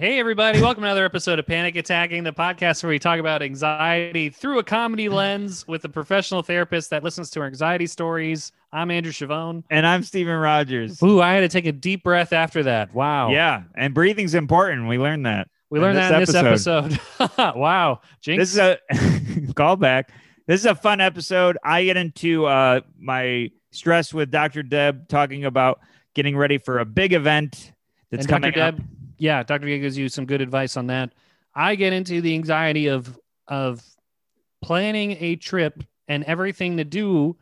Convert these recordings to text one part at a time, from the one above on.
Hey, everybody. Welcome to another episode of Panic Attacking, the podcast where we talk about anxiety through a comedy lens with a professional therapist that listens to our anxiety stories. I'm Andrew Chavone. And I'm Steven Rogers. Ooh, I had to take a deep breath after that. Wow. Yeah. And breathing's important. We learned that. We learned this that in this episode. wow. Jinx. This is a callback. This is a fun episode. I get into uh, my stress with Dr. Deb talking about getting ready for a big event that's and coming Dr. up. Yeah, Dr. Deb gives you some good advice on that. I get into the anxiety of of planning a trip and everything to do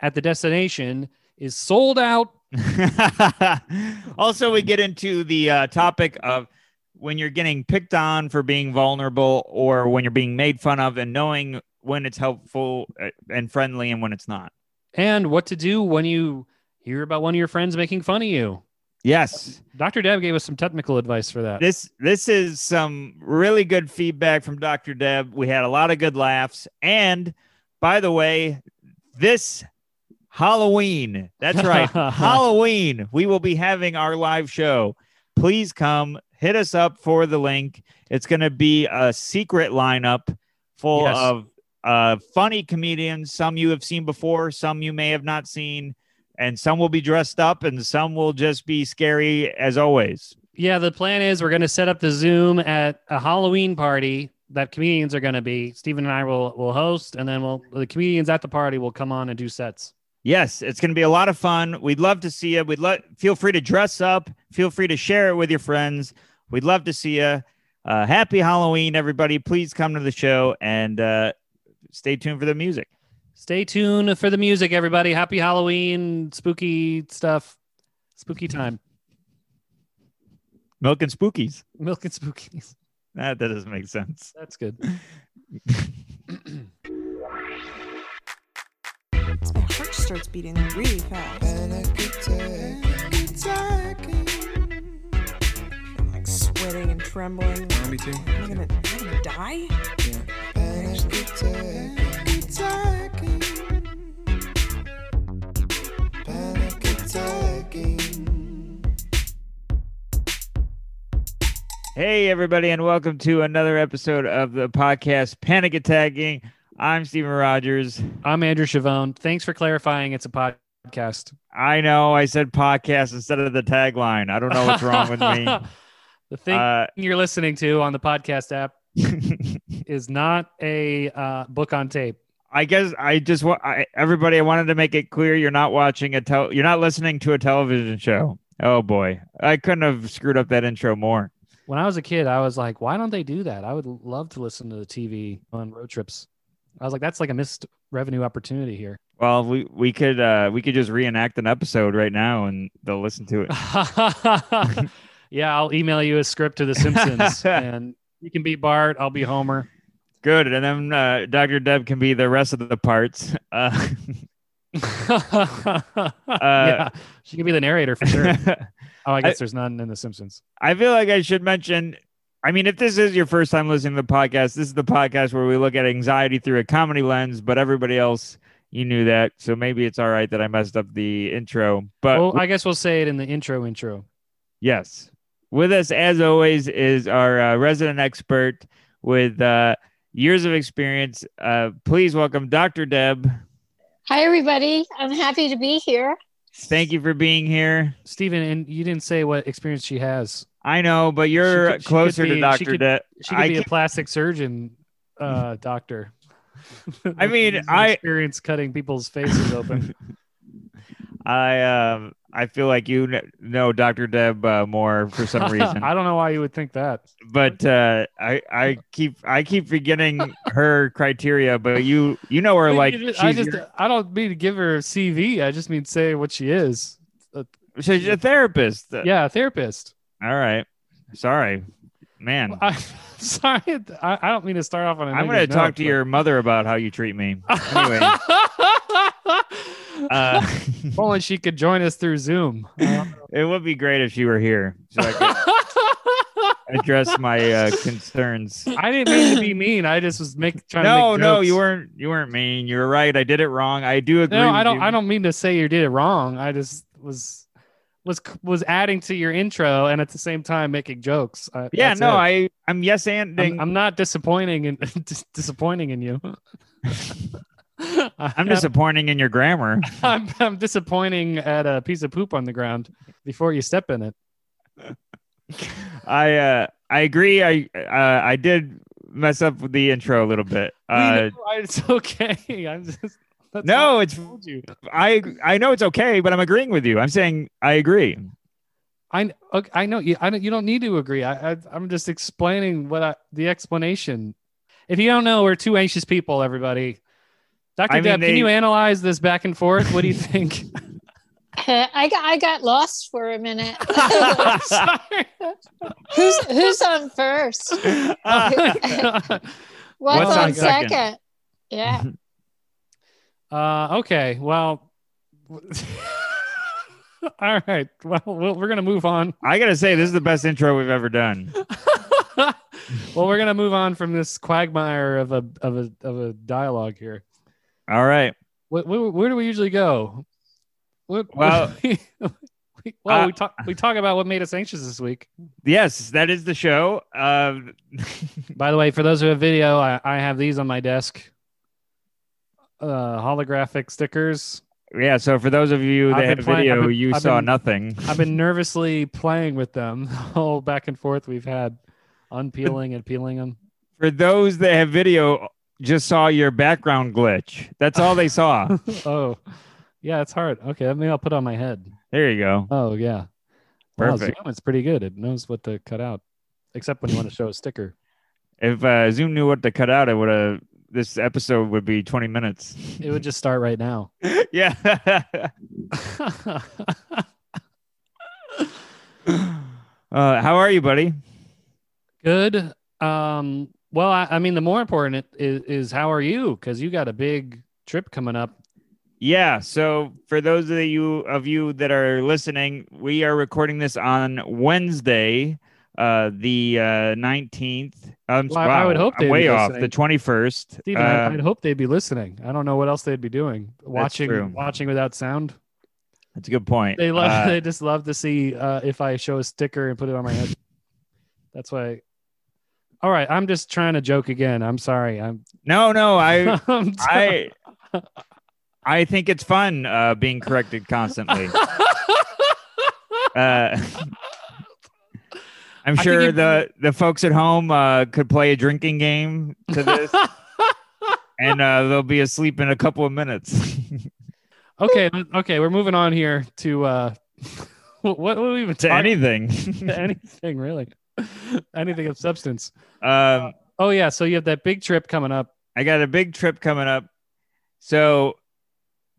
at the destination is sold out. also, we get into the uh, topic of when you're getting picked on for being vulnerable or when you're being made fun of and knowing when it's helpful uh, and friendly and when it's not. And what to do when you hear about one of your friends making fun of you. Yes. Dr. Deb gave us some technical advice for that. This this is some really good feedback from Dr. Deb. We had a lot of good laughs. And by the way, this Halloween, that's right, Halloween, we will be having our live show. Please come hit us up for the link. It's going to be a secret lineup full Yes. of uh, funny comedians. Some you have seen before, some you may have not seen, and some will be dressed up, and some will just be scary as always. Yeah, the plan is we're going to set up the Zoom at a Halloween party that comedians are going to be. Stephen and I will will host, and then we'll the comedians at the party will come on and do sets. Yes, it's going to be a lot of fun. We'd love to see you. We'd love feel free to dress up. Feel free to share it with your friends. We'd love to see you. Uh, happy Halloween, everybody! Please come to the show and uh, stay tuned for the music. Stay tuned for the music, everybody. Happy Halloween, spooky stuff, spooky time, Milk and Spookies. milk and spookies. That, that doesn't make sense. That's good. My heart starts beating really fast. I'm like sweating and trembling. Me too. I'm gonna, I'm gonna die. Hey, everybody, and welcome to another episode of the podcast Panic Attacking. I'm Steven Rogers. I'm Andrew Chavone. Thanks for clarifying. It's a podcast. I know I said podcast instead of the tagline. I don't know what's wrong with me. the thing Uh, you're listening to on the podcast app is not a uh, book on tape. I guess I just want everybody. I wanted to make it clear you're not watching a tel. You're not listening to a television show. Oh boy, I couldn't have screwed up that intro more. When I was a kid, I was like, why don't they do that? I would love to listen to the TV on road trips. I was like, that's like a missed revenue opportunity here. Well, we we could uh we could just reenact an episode right now and they'll listen to it. yeah, I'll email you a script to The Simpsons and you can be Bart. I'll be Homer. Good, and then uh, Dr. Deb can be the rest of the parts. Uh, yeah, she can be the narrator for sure. Oh, I guess I- there's none in The Simpsons. I feel like I should mention. I mean, if this is your first time listening to the podcast, this is the podcast where we look at anxiety through a comedy lens. But everybody else, you knew that, so maybe it's all right that I messed up the intro. But well, I guess we'll say it in the intro intro. Yes. With us, as always, is our uh, resident expert with uh, years of experience. Uh, please welcome Dr. Deb. Hi, everybody. I'm happy to be here. Thank you for being here. Stephen, and you didn't say what experience she has. I know, but you're could- she closer be- to she Dr. Deb. She could I be a plastic surgeon uh, doctor. I mean, Using I- experience cutting people's faces open. I um, I feel like you know Dr. Deb uh, more for some reason, I don't know why you would think that. but uh, I I keep I keep forgetting her criteria. But you you know her like I she's, just I don't mean to give her a CV. I just mean say what she is. she's a therapist. Yeah, a therapist. All right. Sorry, man. I, sorry, I, I don't mean to start off on a I'm going to talk note, to but- your mother about how you treat me. Anyway, uh, only she could join us through Zoom. it would be great if she were here so I could address my uh, concerns. I didn't mean to be mean. I just was make trying to No, make no, you weren't. You weren't mean. You were right. I did it wrong. I do agree. No, I don't. you. I don't mean to say you did it wrong. I just was was was adding to your intro and at the same time making jokes. Uh, Yeah, no, it. I I'm yes anding. I'm, I'm not disappointing and dis- disappointing in you. I'm disappointing in your grammar. I'm, I'm disappointing at a piece of poop on the ground before you step in it. I uh I agree. I uh, I did mess up with the intro a little bit. Uh, know it's okay. I'm just no, it's I. I I know it's okay, but I'm agreeing with you. I'm saying I agree. I I know you. I don't, you don't need to agree. I, I I'm just explaining what I, the explanation. If you don't know, we're two anxious people. Everybody, Doctor I mean, Deb, they- can you analyze this back and forth? What do you think? I got I got lost for a minute. Who's who's on first? What's, What's on, on second? second? Yeah. uh, okay. Well. All right. Well, well, we're gonna move on. I gotta say, this is the best intro we've ever done. well, we're gonna move on from this quagmire of a of a of a dialogue here. All right. What, where, where do we usually go? What, Well- we, well, Uh, we talk we talk about what made us anxious this week. Yes, that is the show. Uh, By the way, for those who have video, I, I have these on my desk. Uh, holographic stickers. yeah. So for those of you that have playing- video, been- you I've saw been- nothing. I've been nervously playing with them the whole back and forth we've had, unpeeling and peeling them. For those that have video, just saw your background glitch. That's all they saw. oh, yeah, it's hard. Okay, maybe I'll put on my head. there you go. Oh yeah, Wow, Perfect. Zoom, it's pretty good. It knows what to cut out, except when you want to show a sticker. If uh, Zoom knew what to cut out, it would have. This episode would be 20 minutes. It would just start right now. yeah. uh, how are you, buddy? Good. Um, well, I, I mean, the more important is, is how are you? Because you got a big trip coming up. Yeah. So for those of you of you that are listening, we are recording this on Wednesday, uh, the uh, nineteenth. Um, Well, I- I would hope they'd be way off listening. the twenty first. Steven, I, I'd hope they'd be listening. I don't know what else they'd be doing. Watching, watching without sound. that's a good point. They love. Uh, they just love to see uh, if I show a sticker and put it on my head. That's why. All right, I'm just trying to joke again. I'm sorry. I'm. no, no, I, I, I think it's fun uh, being corrected constantly. Uh, I'm sure you- the the folks at home uh, could play a drinking game to this, and uh, they'll be asleep in a couple of minutes. okay, okay, we're moving on here to uh, what, what we even to anything. to anything really, anything of substance. um, Oh yeah, so you have that big trip coming up. I got a big trip coming up. So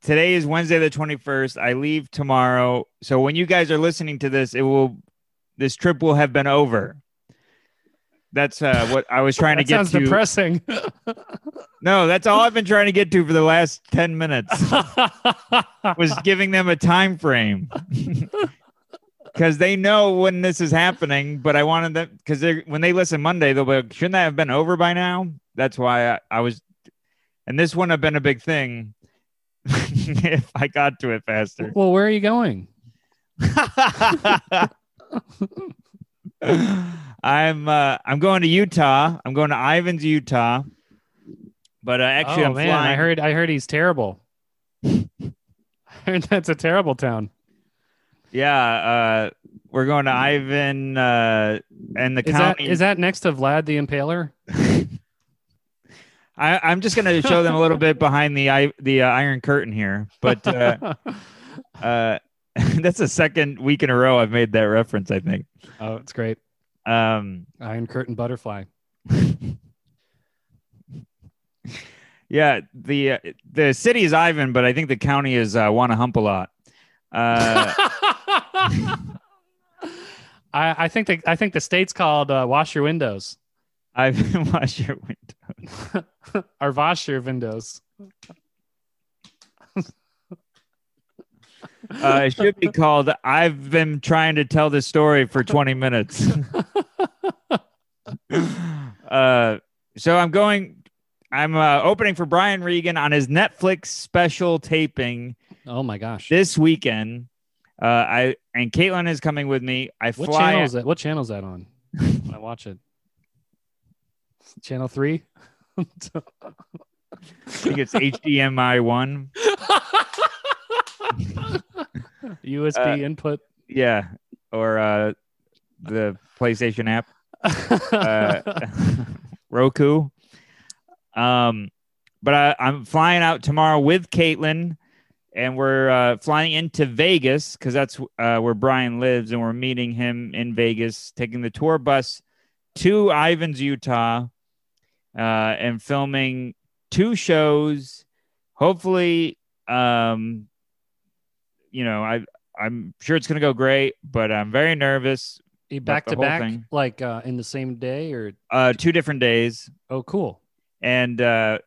today is Wednesday the 21st. I leave tomorrow. So when you guys are listening to this, it will this trip will have been over. That's uh, what I was trying to get to. sounds to. depressing. No, that's all I've been trying to get to for the last 10 minutes. was giving them a time frame. Because they know when this is happening, but I wanted them because when they listen Monday, they'll be like, shouldn't that have been over by now? That's why I, I was and this wouldn't have been a big thing if I got to it faster. well, where are you going? I'm uh, I'm going to Utah. I'm going to Ivins Utah. But uh, actually, oh I'm man, flying. I heard I heard he's terrible. I heard that's a terrible town. Yeah, uh, we're going to Ivan uh, and the Is that county. is that next to Vlad the Impaler? I, I'm just going to show them a little bit behind the the uh, Iron Curtain here, but uh, uh, that's the second week in a row I've made that reference. I think. oh, it's great. Um, Iron Curtain Butterfly. yeah, the uh, the city is Ivan, but I think the county is uh, Wanahumpa Uh, I, I think the I think the state's called uh, Wash Your Windows Ivan, wash your windows. or Wash Your Windows. Uh, it should be called I've been trying to tell this story for 20 minutes. uh, so I'm going, I'm uh, opening for Brian Regan on his Netflix special taping Oh my gosh. this weekend. Uh, I and Caitlin is coming with me. I What fly. channel is that? What channel is that on? when I watch it. Channel three. I think it's HDMI one. USB Uh, input. Yeah, or uh, the PlayStation app. uh, Roku. Um, but I, I'm flying out tomorrow with Caitlin, and we're uh, flying into Vegas because that's uh, where Brian lives, and we're meeting him in Vegas, taking the tour bus to Ivins, Utah, uh, and filming two shows. Hopefully, um, you know, I I'm sure it's gonna go great, but I'm very nervous. back to back, thing. like uh, in the same day, or Uh, two different days. oh, cool. and uh,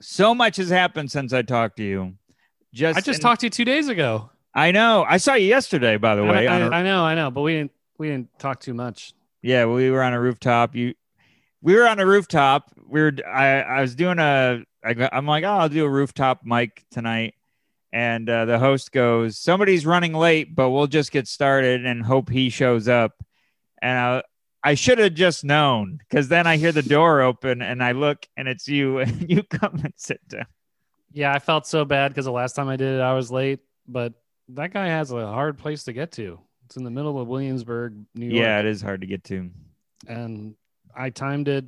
so much has happened since I talked to you. Just I just in- talked to you two days ago. I know. I saw you yesterday, by the I, way. I- on a- I know, I know, but we didn't we didn't talk too much. yeah, we were on a rooftop. You, we were on a rooftop. We were. I, I was doing a. I, I'm like, oh, I'll do a rooftop mic tonight. And uh, the host goes, somebody's running late, but we'll just get started and hope he shows up. And I, I should have just known because then I hear the door open and I look and it's you and you come and sit down. Yeah, I felt so bad because the last time I did it, I was late. But that guy has a hard place to get to. It's in the middle of Williamsburg, New York. Yeah, it is hard to get to. and I timed it.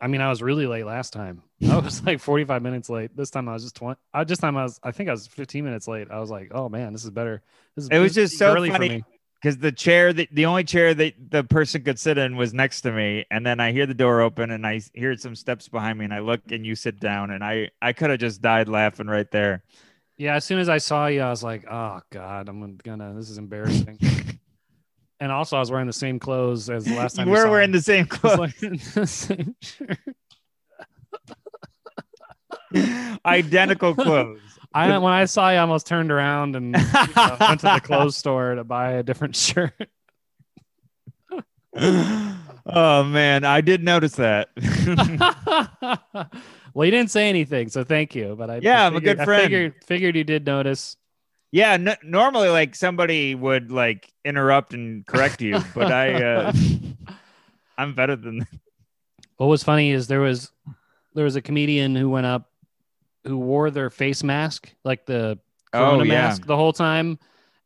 I mean, I was really late last time. I was like 45 minutes late. This time I was just 20. I just time I was. I think I was 15 minutes late. I was like, oh man, this is better. This is It was just so early for funny. Because the chair that the only chair that the person could sit in was next to me and then i hear the door open and i hear some steps behind me and i look and you sit down and i i could have just died laughing right there Yeah, as soon as I saw you, I was like, oh god, I'm gonna. This is embarrassing. and also, I was wearing the same clothes as the last you time. were saw wearing me. the same clothes like the same identical clothes I when I saw you, I almost turned around and you know, went to the clothes store to buy a different shirt. oh man i did notice that well, you didn't say anything, so thank you. But I Yeah, I I'm a figured- good friend. I figured, figured you did notice. yeah n- normally like somebody would like interrupt and correct you but i uh i'm better than that. What was funny is there was there was a comedian who went up who wore their face mask, like the oh, Corona Oh, yeah. mask, the whole time,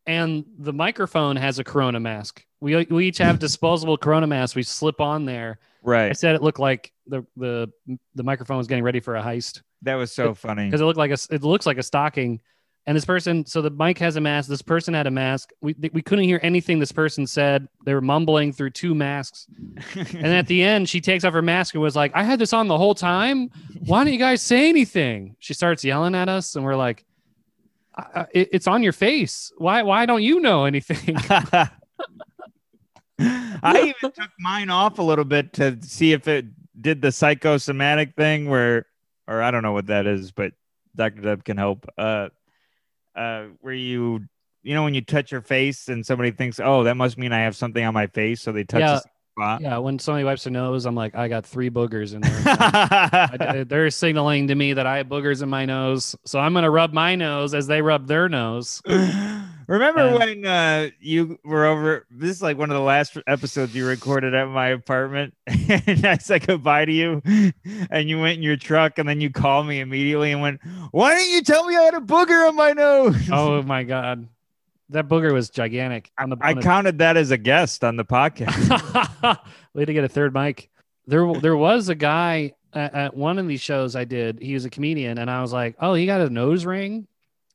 and the microphone has a Corona mask. We we each have disposable Corona masks. We slip on there. Right. I said it looked like the the the microphone was getting ready for a heist. that was so funny because it looked like a it looks like a stocking and this person so the mic has a mask. This person had a mask. We we couldn't hear anything this person said. They were mumbling through two masks. And at the end she takes off her mask and was like i had this on the whole time? Why don't you guys say anything? She starts yelling at us and we're like I, I- it, it's on your face. Why why don't you know anything? I even took mine off a little bit to see if it did the psychosomatic thing where, or I don't know what that is, but Dr. Deb can help. Uh, uh, where you, you know, when you touch your face and somebody thinks, oh, that must mean I have something on my face. So they touch Yeah. spot. yeah when somebody wipes their nose i'm like i got three boogers in there I- they're signaling to me that i have boogers in my nose so i'm going to rub my nose as they rub their nose Remember And- when uh, you were over? This is like one of the last episodes you recorded at my apartment, and I said goodbye to you, and you went in your truck, and then you called me immediately and went, "Why didn't you tell me I had a booger on my nose?" oh my god that booger was gigantic on the I on counted that as a guest on the podcast. we had to get a third mic there there was a guy at, at one of these shows i did he was a comedian and i was like oh he got a nose ring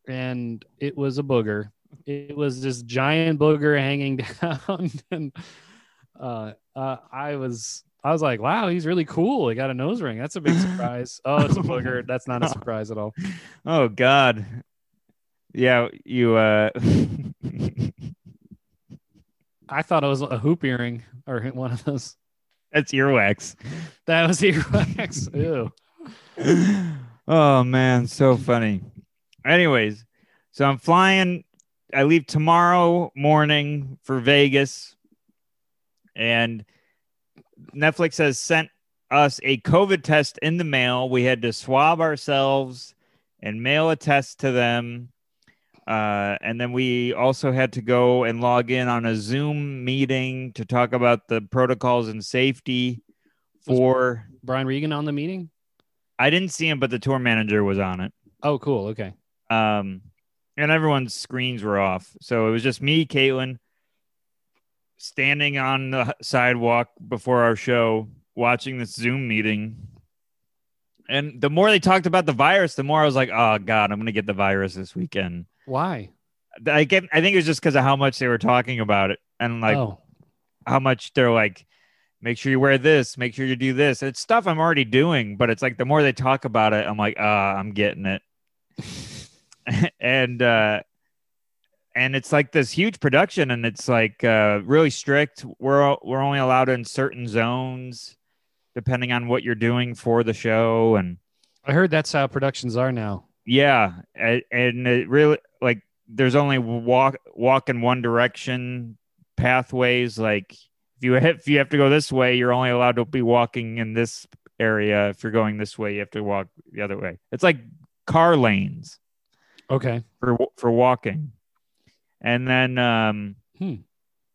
and it was a booger it was this giant booger hanging down and uh, uh i was I was like, wow, he's really cool. He got a nose ring. That's a big surprise. Oh, it's a booger. That's not a surprise at all. oh God, yeah, you. uh I thought it was a hoop earring or one of those. That's earwax. That was earwax. Ew. oh man, so funny. Anyways, so I'm flying. I leave tomorrow morning for Vegas, and Netflix has sent us a COVID test in the mail. We had to swab ourselves and mail a test to them. Uh, and then we also had to go and log in on a Zoom meeting to talk about the protocols and safety for. Brian Regan on the meeting? I didn't see him, but the tour manager was on it. Oh, cool. Okay. Um, and everyone's screens were off, so it was just me, Caitlin, standing on the sidewalk before our show, watching this Zoom meeting. And the more they talked about the virus, the more I was like, "Oh God, I'm gonna get the virus this weekend." Why? I get. I think it was just because of how much they were talking about it, and like oh, how much they're like, make sure you wear this, make sure you do this. It's stuff I'm already doing, but it's like the more they talk about it, I'm like, ah, I'm getting it. and uh and it's like this huge production and it's like uh really strict. We're we're only allowed in certain zones depending on what you're doing for the show and I heard that's how productions are now. yeah, and it really like there's only walk walk in one direction pathways. Like if you have, if you have to go this way, you're only allowed to be walking in this area. If you're going this way, you have to walk the other way. It's like car lanes Okay. for for walking. And then um Hmm.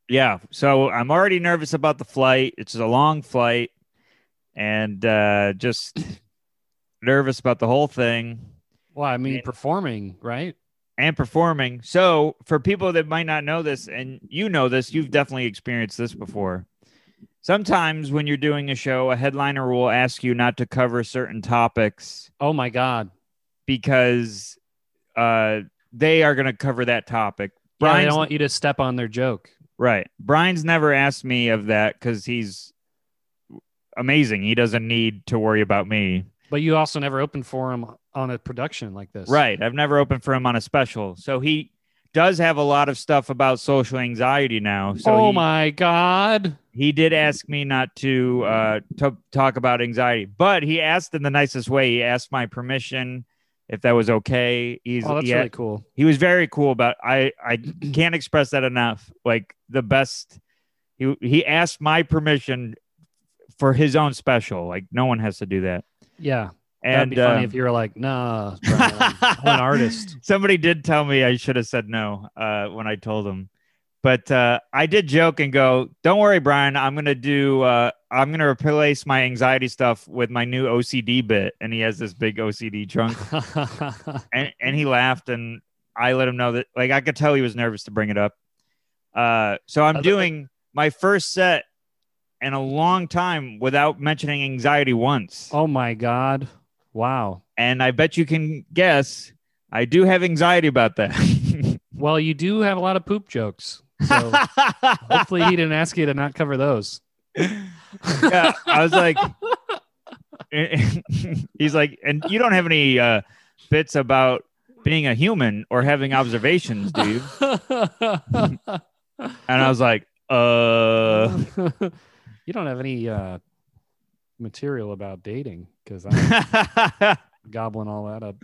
yeah, so I'm already nervous about the flight. It's a long flight and uh just nervous about the whole thing. Well, I mean, Yeah. performing, right? and performing. So, for people that might not know this, and you know this, you've definitely experienced this before. Sometimes when you're doing a show, a headliner will ask you not to cover certain topics Oh my God. because uh, they are going to cover that topic. Yeah, I don't want you to step on their joke. right. Brian's never asked me of that because he's amazing. He doesn't need to worry about me. But you also never opened for him on a production like this. Right. I've never opened for him on a special. So he does have a lot of stuff about social anxiety now. So oh he, my God. he did ask me not to uh to talk about anxiety, but he asked in the nicest way. He asked my permission if that was okay. He's Oh, that's he, really cool. he was very cool about I I can't express that enough. Like the best he he asked my permission for his own special. Like no one has to do that. Yeah. That'd And be funny um, if you were like, nah, Brian, I'm, I'm an artist. Somebody did tell me I should have said no uh, when I told him, but uh, I did joke and go, "Don't worry, Brian. I'm gonna do. Uh, I'm gonna replace my anxiety stuff with my new OCD bit." And he has this big OCD trunk, and and he laughed, and I let him know that like I could tell he was nervous to bring it up. Uh, so I'm doing my first set in a long time without mentioning anxiety once. oh my God. Wow. And I bet you can guess I do have anxiety about that. Well, you do have a lot of poop jokes. So hopefully he didn't ask you to not cover those. yeah, I was like, he's like, and you don't have any uh, bits about being a human or having observations, do you? And I was like, uh, you don't have any uh, material about dating because I'm gobbling all that up.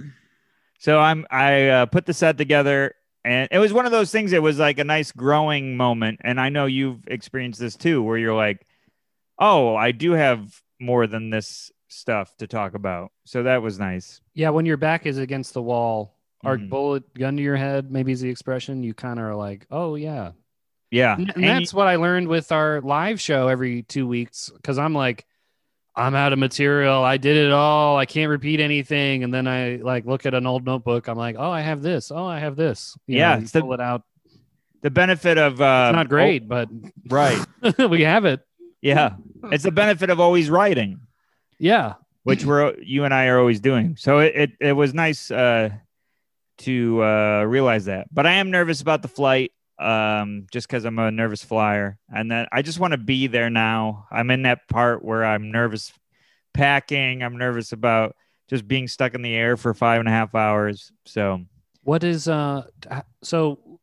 so I'm, I uh, put the set together. And it was one of those things. It was like a nice growing moment, and I know you've experienced this too, where you're like, "Oh, I do have more than this stuff to talk about." So that was nice. Yeah, when your back is against the wall, or Mhm. bullet gun to your head, maybe is the expression. You kind of are like, oh yeah, Yeah, and, and you- that's what I learned with our live show every two weeks. Because I'm like, I'm out of material. I did it all. I can't repeat anything. And then I like look at an old notebook. I'm like, oh, I have this. Oh, I have this. You Yeah, know, the- pull it out. the benefit of uh, It's not great, but oh, right? we have it. Yeah, it's the benefit of always writing, Yeah. which we're you and I are always doing. So it it, it was nice uh, to uh, realize that. But I am nervous about the flight, um, just because I'm a nervous flyer, and then I just want to be there now. I'm in that part where I'm nervous packing. I'm nervous about just being stuck in the air for five and a half hours. So What is uh? So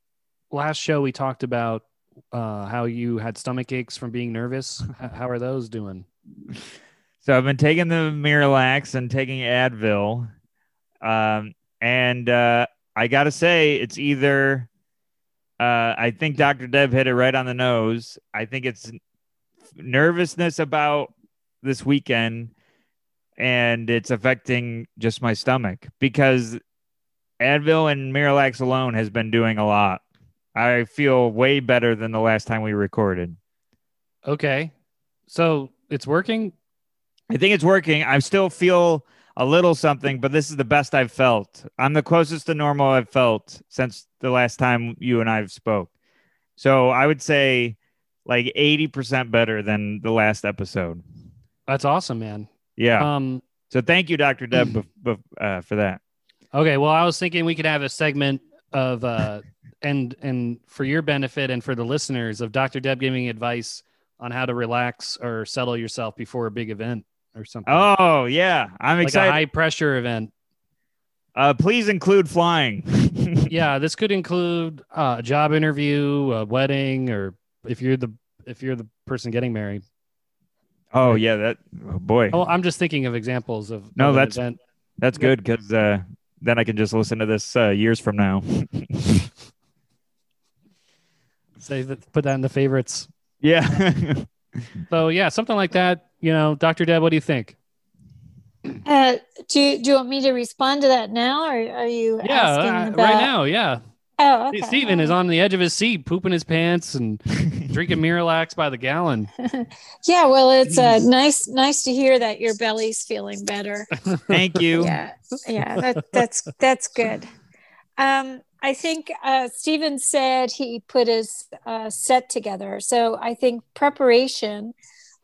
last show we talked about uh how you had stomach aches from being nervous. How are those doing? So I've been taking the Miralax and taking Advil. Um, and uh, I got to say, it's either, uh, I think Dr. Deb hit it right on the nose. I think it's nervousness about this weekend and it's affecting just my stomach because Advil and Miralax alone has been doing a lot. I feel way better than the last time we recorded. Okay. So it's working. I think it's working. I still feel a little something, but this is the best I've felt. I'm the closest to normal I've felt since the last time you and I have spoke. So I would say like 80% better than the last episode. That's awesome, man. Yeah. Um. so thank you, Dr. Deb, bef- bef- uh, for that. Okay. Well, I was thinking we could have a segment of uh, and and for your benefit and for the listeners of Dr. Deb giving advice on how to relax or settle yourself before a big event or something. Oh, yeah. I'm like excited. a high pressure event. uh, please include flying. Yeah, this could include uh, a job interview, a wedding, or if you're the if you're the person getting married. oh, yeah. That, oh, boy. Oh, I'm just thinking of examples of No, of that's- event. That's good because uh, then I can just listen to this uh, years from now. say that put that in the favorites. yeah. So yeah, something like that. You know, Dr. Deb, what do you think? Uh, do you do you want me to respond to that now, or are you Yeah, asking uh, about? right now, yeah. Oh, okay. Steven is on the edge of his seat, pooping his pants and drinking Miralax by the gallon. Yeah, well, it's uh, nice nice to hear that your belly's feeling better. Thank you. Yeah, yeah, that, that's that's good. Um, I think uh, Steven said he put his uh, set together. So I think preparation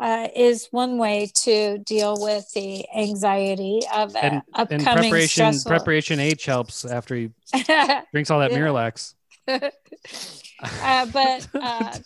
uh, is one way to deal with the anxiety of uh, And, and upcoming preparation stressful. preparation H helps after he drinks all that Miralax. uh, but uh,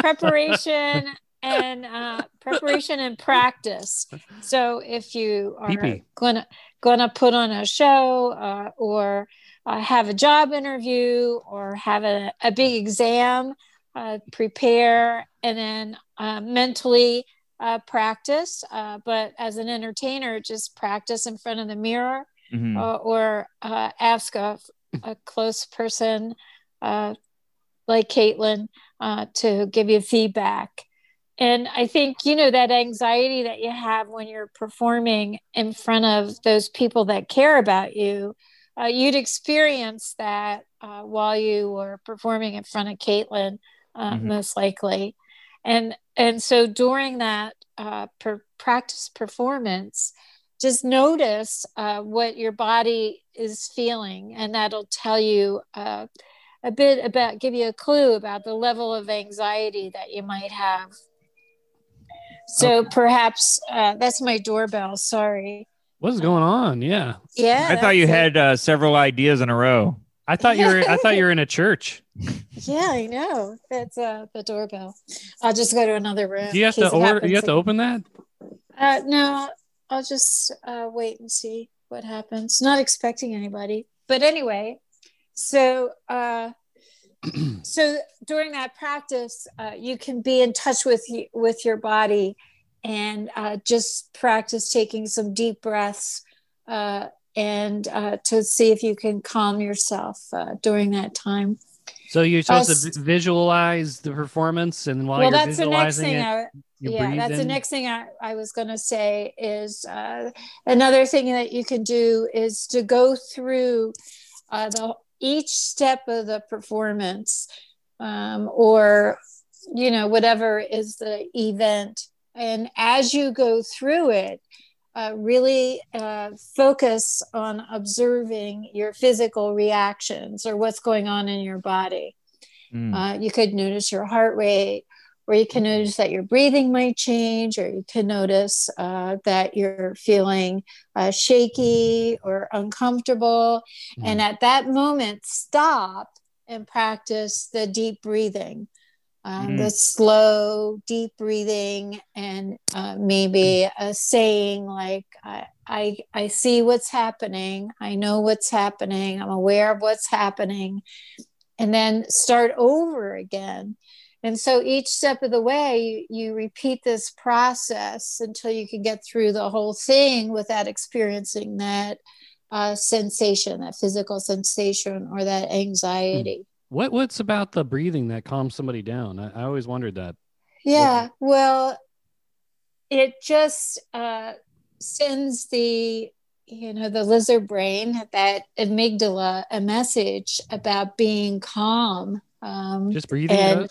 preparation and uh, preparation and practice. So if you are Pee-pee. gonna gonna put on a show uh, or uh, have a job interview or have a, a big exam, uh, prepare and then uh, mentally uh, practice. Uh, but as an entertainer, just practice in front of the mirror Mhm. uh, or uh, ask a, a close person uh, like Caitlin uh, to give you feedback. And I think, you know, that anxiety that you have when you're performing in front of those people that care about you, uh, you'd experience that uh, while you were performing in front of Caitlin, uh, Mhm. most likely. And and so during that uh, per- practice performance, just notice uh, what your body is feeling, and that'll tell you uh, a bit about, give you a clue about the level of anxiety that you might have. So perhaps uh, that's my doorbell. Sorry. What's going on? Yeah. Yeah. I thought you it. had uh, several ideas in a row. I thought you were I thought you were in a church. Yeah, I know. That's uh, the doorbell. I'll just go to another room. Do you have to order you have to open that? Uh, no, I'll just uh, wait and see what happens. Not expecting anybody, but anyway. So, uh, so during that practice, uh, you can be in touch with with your body, and uh, just practice taking some deep breaths, uh, and uh, to see if you can calm yourself uh, during that time. So you're supposed Us- to visualize the performance and while well, you're that's the next thing. it, I, yeah that's the next thing I, I was going to say is uh, another thing that you can do is to go through uh, the each step of the performance um, or you know whatever is the event and as you go through it uh, really uh, focus on observing your physical reactions or what's going on in your body Mm. uh, you could notice your heart rate, or you can notice that your breathing might change, or you can notice uh, that you're feeling uh, shaky or uncomfortable. And at that moment, stop and practice the deep breathing. Um, Mhm. The slow, deep breathing, and uh, maybe a saying like, I, I, I see what's happening. I know what's happening. I'm aware of what's happening and then start over again. And so each step of the way, you, you repeat this process until you can get through the whole thing without experiencing that uh, sensation, that physical sensation, or that anxiety. What what's about the breathing that calms somebody down? I, I always wondered that. Yeah, well, it just uh, sends the you know, the lizard brain, that amygdala, a message about being calm. Um, Just breathing. and-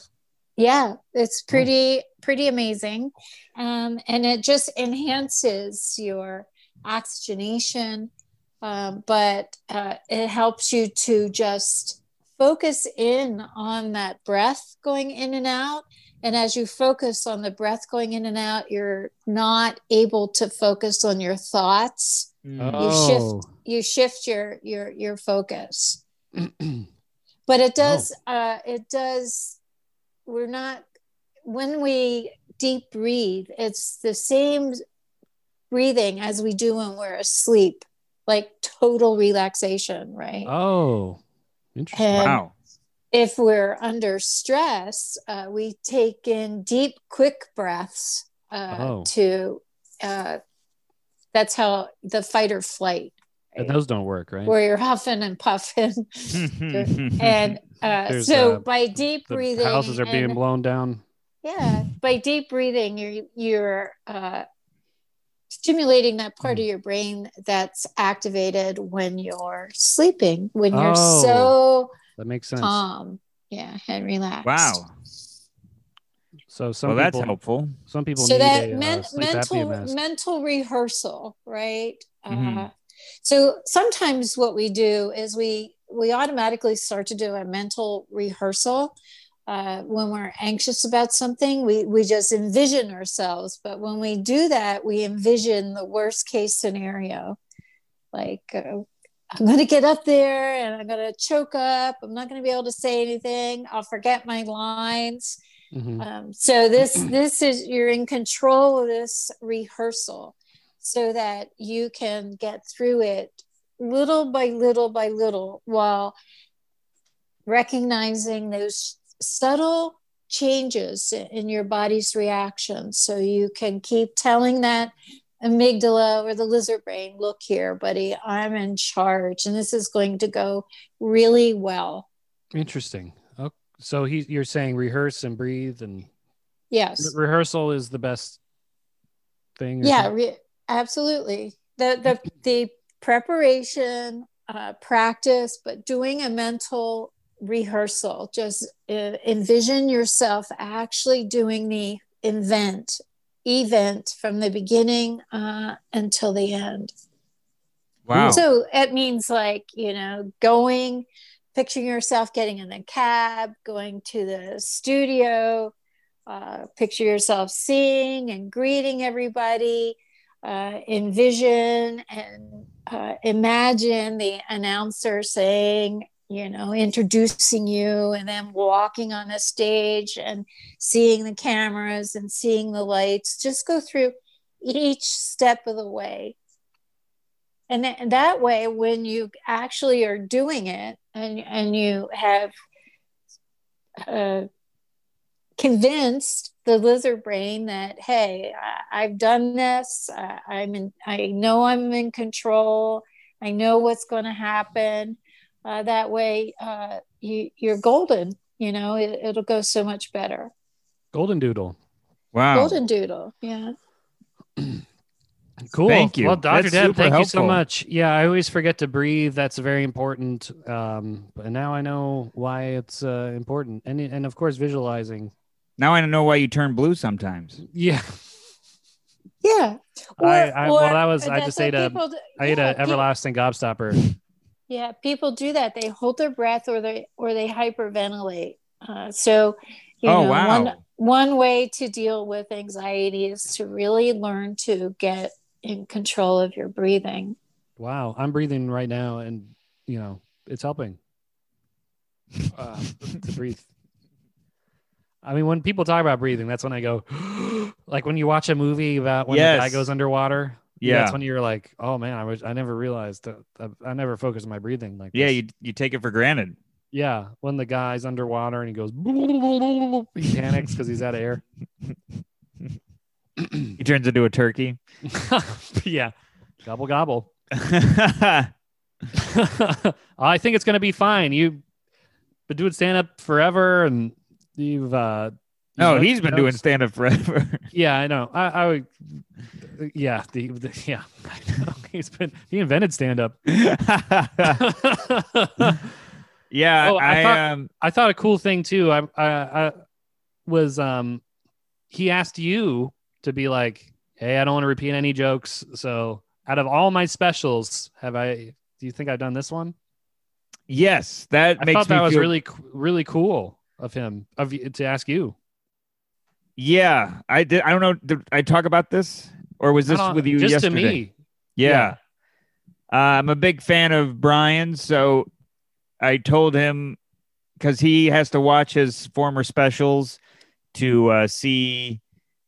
yeah, it's pretty pretty amazing, um, and it just enhances your oxygenation, um, but uh, it helps you to just focus in on that breath going in and out. And as you focus on the breath going in and out, you're not able to focus on your thoughts. Oh, You shift your your your focus. But it does uh it does we're not when we deep breathe it's the same breathing as we do when we're asleep like total relaxation right? Oh, interesting. And wow. if we're under stress uh, we take in deep quick breaths uh, Oh. to uh, that's how the fight or flight And those don't work, right? where you're huffing and puffing and uh, so uh, by deep the breathing houses are being and- blown down. yeah by deep breathing you're you're uh, stimulating that part Hmm. of your brain that's activated when you're sleeping when you're Oh, so That makes sense. calm yeah and relaxed wow. So some Well, that's people, helpful. some people so need that a uh, men- sleep mental mask. mental rehearsal right uh, Mhm. so sometimes what we do is we we automatically start to do a mental rehearsal uh, when we're anxious about something we we just envision ourselves. But when we do that we envision the worst case scenario. Like uh, i'm going to get up there and i'm going to choke up. I'm not going to be able to say anything. I'll forget my lines. Mhm. um, so this this is you're in control of this rehearsal so that you can get through it little by little by little while recognizing those subtle changes in your body's reactions so you can keep telling that amygdala or the lizard brain look here buddy i'm in charge and this is going to go really well Interesting. Oh, so he, you're saying rehearse and breathe, and yes re- rehearsal is the best thing. yeah re- absolutely the the the preparation uh, practice but doing a mental rehearsal just uh, envision yourself actually doing the event event from the beginning uh, until the end Wow. so it means like you know going picturing yourself getting in the cab going to the studio uh, picture yourself seeing and greeting everybody uh, envision and uh, imagine the announcer saying you know introducing you and then walking on the stage and seeing the cameras and seeing the lights just go through each step of the way. And that, way when you actually are doing it and and you have uh, convinced the lizard brain that hey I, i've done this I, i'm in i know i'm in control i know what's going to happen uh, that way uh, you, you're golden you know it, it'll go so much better Golden Doodle. wow. golden doodle yeah Cool. Thank you. Well, Dr. That's Deb, super thank you so much. Yeah, I always forget to breathe. That's very important. Um, but now I know why it's uh, important. And and of course visualizing. Now I know why you turn blue sometimes. Yeah. yeah I- I- well, that was- I just ate a- people do- I ate yeah, a pe- everlasting gobstopper. Yeah, people do that. They hold their breath or they or they hyperventilate. Uh, so, you Oh, know, wow. one one way to deal with anxiety is to really learn to get in control of your breathing. Wow, I'm breathing right now, and you know it's helping uh, to breathe. I mean, when people talk about breathing, that's when I go, like when you watch a movie about when the guy goes underwater. Yeah. that's when you're like, oh man, I was I never realized that I, I never focused on my breathing like Yeah, this. you you take it for granted. yeah. When the guy's underwater and he goes, he panics because he's out of air. He turns into a turkey. yeah, gobble gobble. I think it's going to be fine. You've been doing stand up forever, and you've. uh no, you've- he's been doing stand up forever. Yeah, I know. I, I would. yeah, the, the yeah. I know. He's been he invented stand up. yeah, Oh, I I, thought- um I thought a cool thing too. I, I, I was um, he asked you to be like, "Hey, I don't want to repeat any jokes." So, out of all my specials, have I? Do you think I've done this one? yes, that I makes thought me that was feel really, really cool of him of to ask you. Yeah, I did. I don't know. Did I talk about this, or was this with you just yesterday? to me? Yeah. Uh, I'm a big fan of Brian, so I told him because he has to watch his former specials to uh, see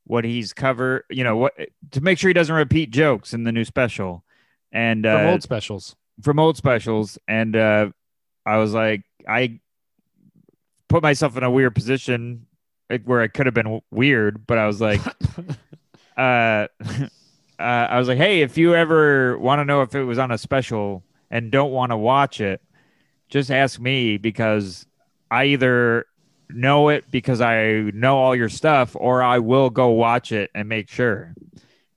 what he's covered. You know what to make sure he doesn't repeat jokes in the new special, and From uh, old specials. from old specials. And uh, I was like, I put myself in a weird position where it could have been weird, but I was like, uh, uh, I was like, hey, if you ever want to know if it was on a special and don't want to watch it, just ask me because I either know it because I know all your stuff, or I will go watch it and make sure.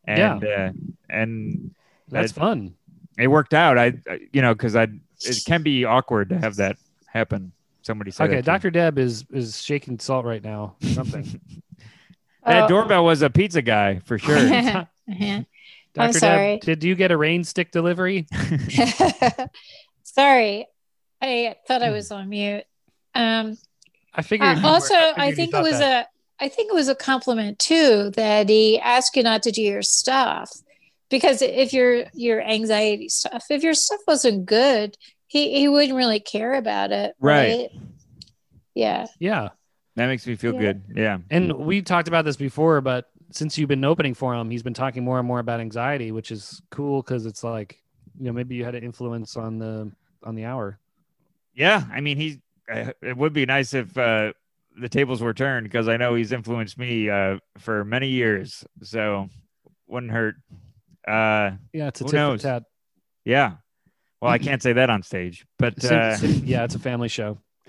And uh, and That's fun. it worked out. I, I- you know, because I it can be awkward to have that happen. Somebody said, Okay, that to me. Doctor Deb is is shaking salt right now. Something. That Oh. doorbell was a pizza guy for sure. Uh-huh. Doctor sorry. Deb, did you get a rain stick delivery? Sorry, I thought I was on mute. Um, I figured. uh, you were- also, figured I think it was that. a, I think it was a compliment too that he asked you not to do your stuff, because if your your anxiety stuff, if your stuff wasn't good, he he wouldn't really care about it, Right. right? Yeah. yeah. that makes me feel Yeah. good. Yeah. And we talked about this before, but since you've been opening for him, he's been talking more and more about anxiety, which is cool because it's like, you know, maybe you had an influence on the on the hour. Yeah. I mean, he's, uh, it would be nice if uh, the tables were turned because I know he's influenced me uh, for many years. So wouldn't hurt. Uh, Yeah, it's a Who tit for knows? tat. yeah. Well, I can't say that on stage, but uh, yeah, it's a family show.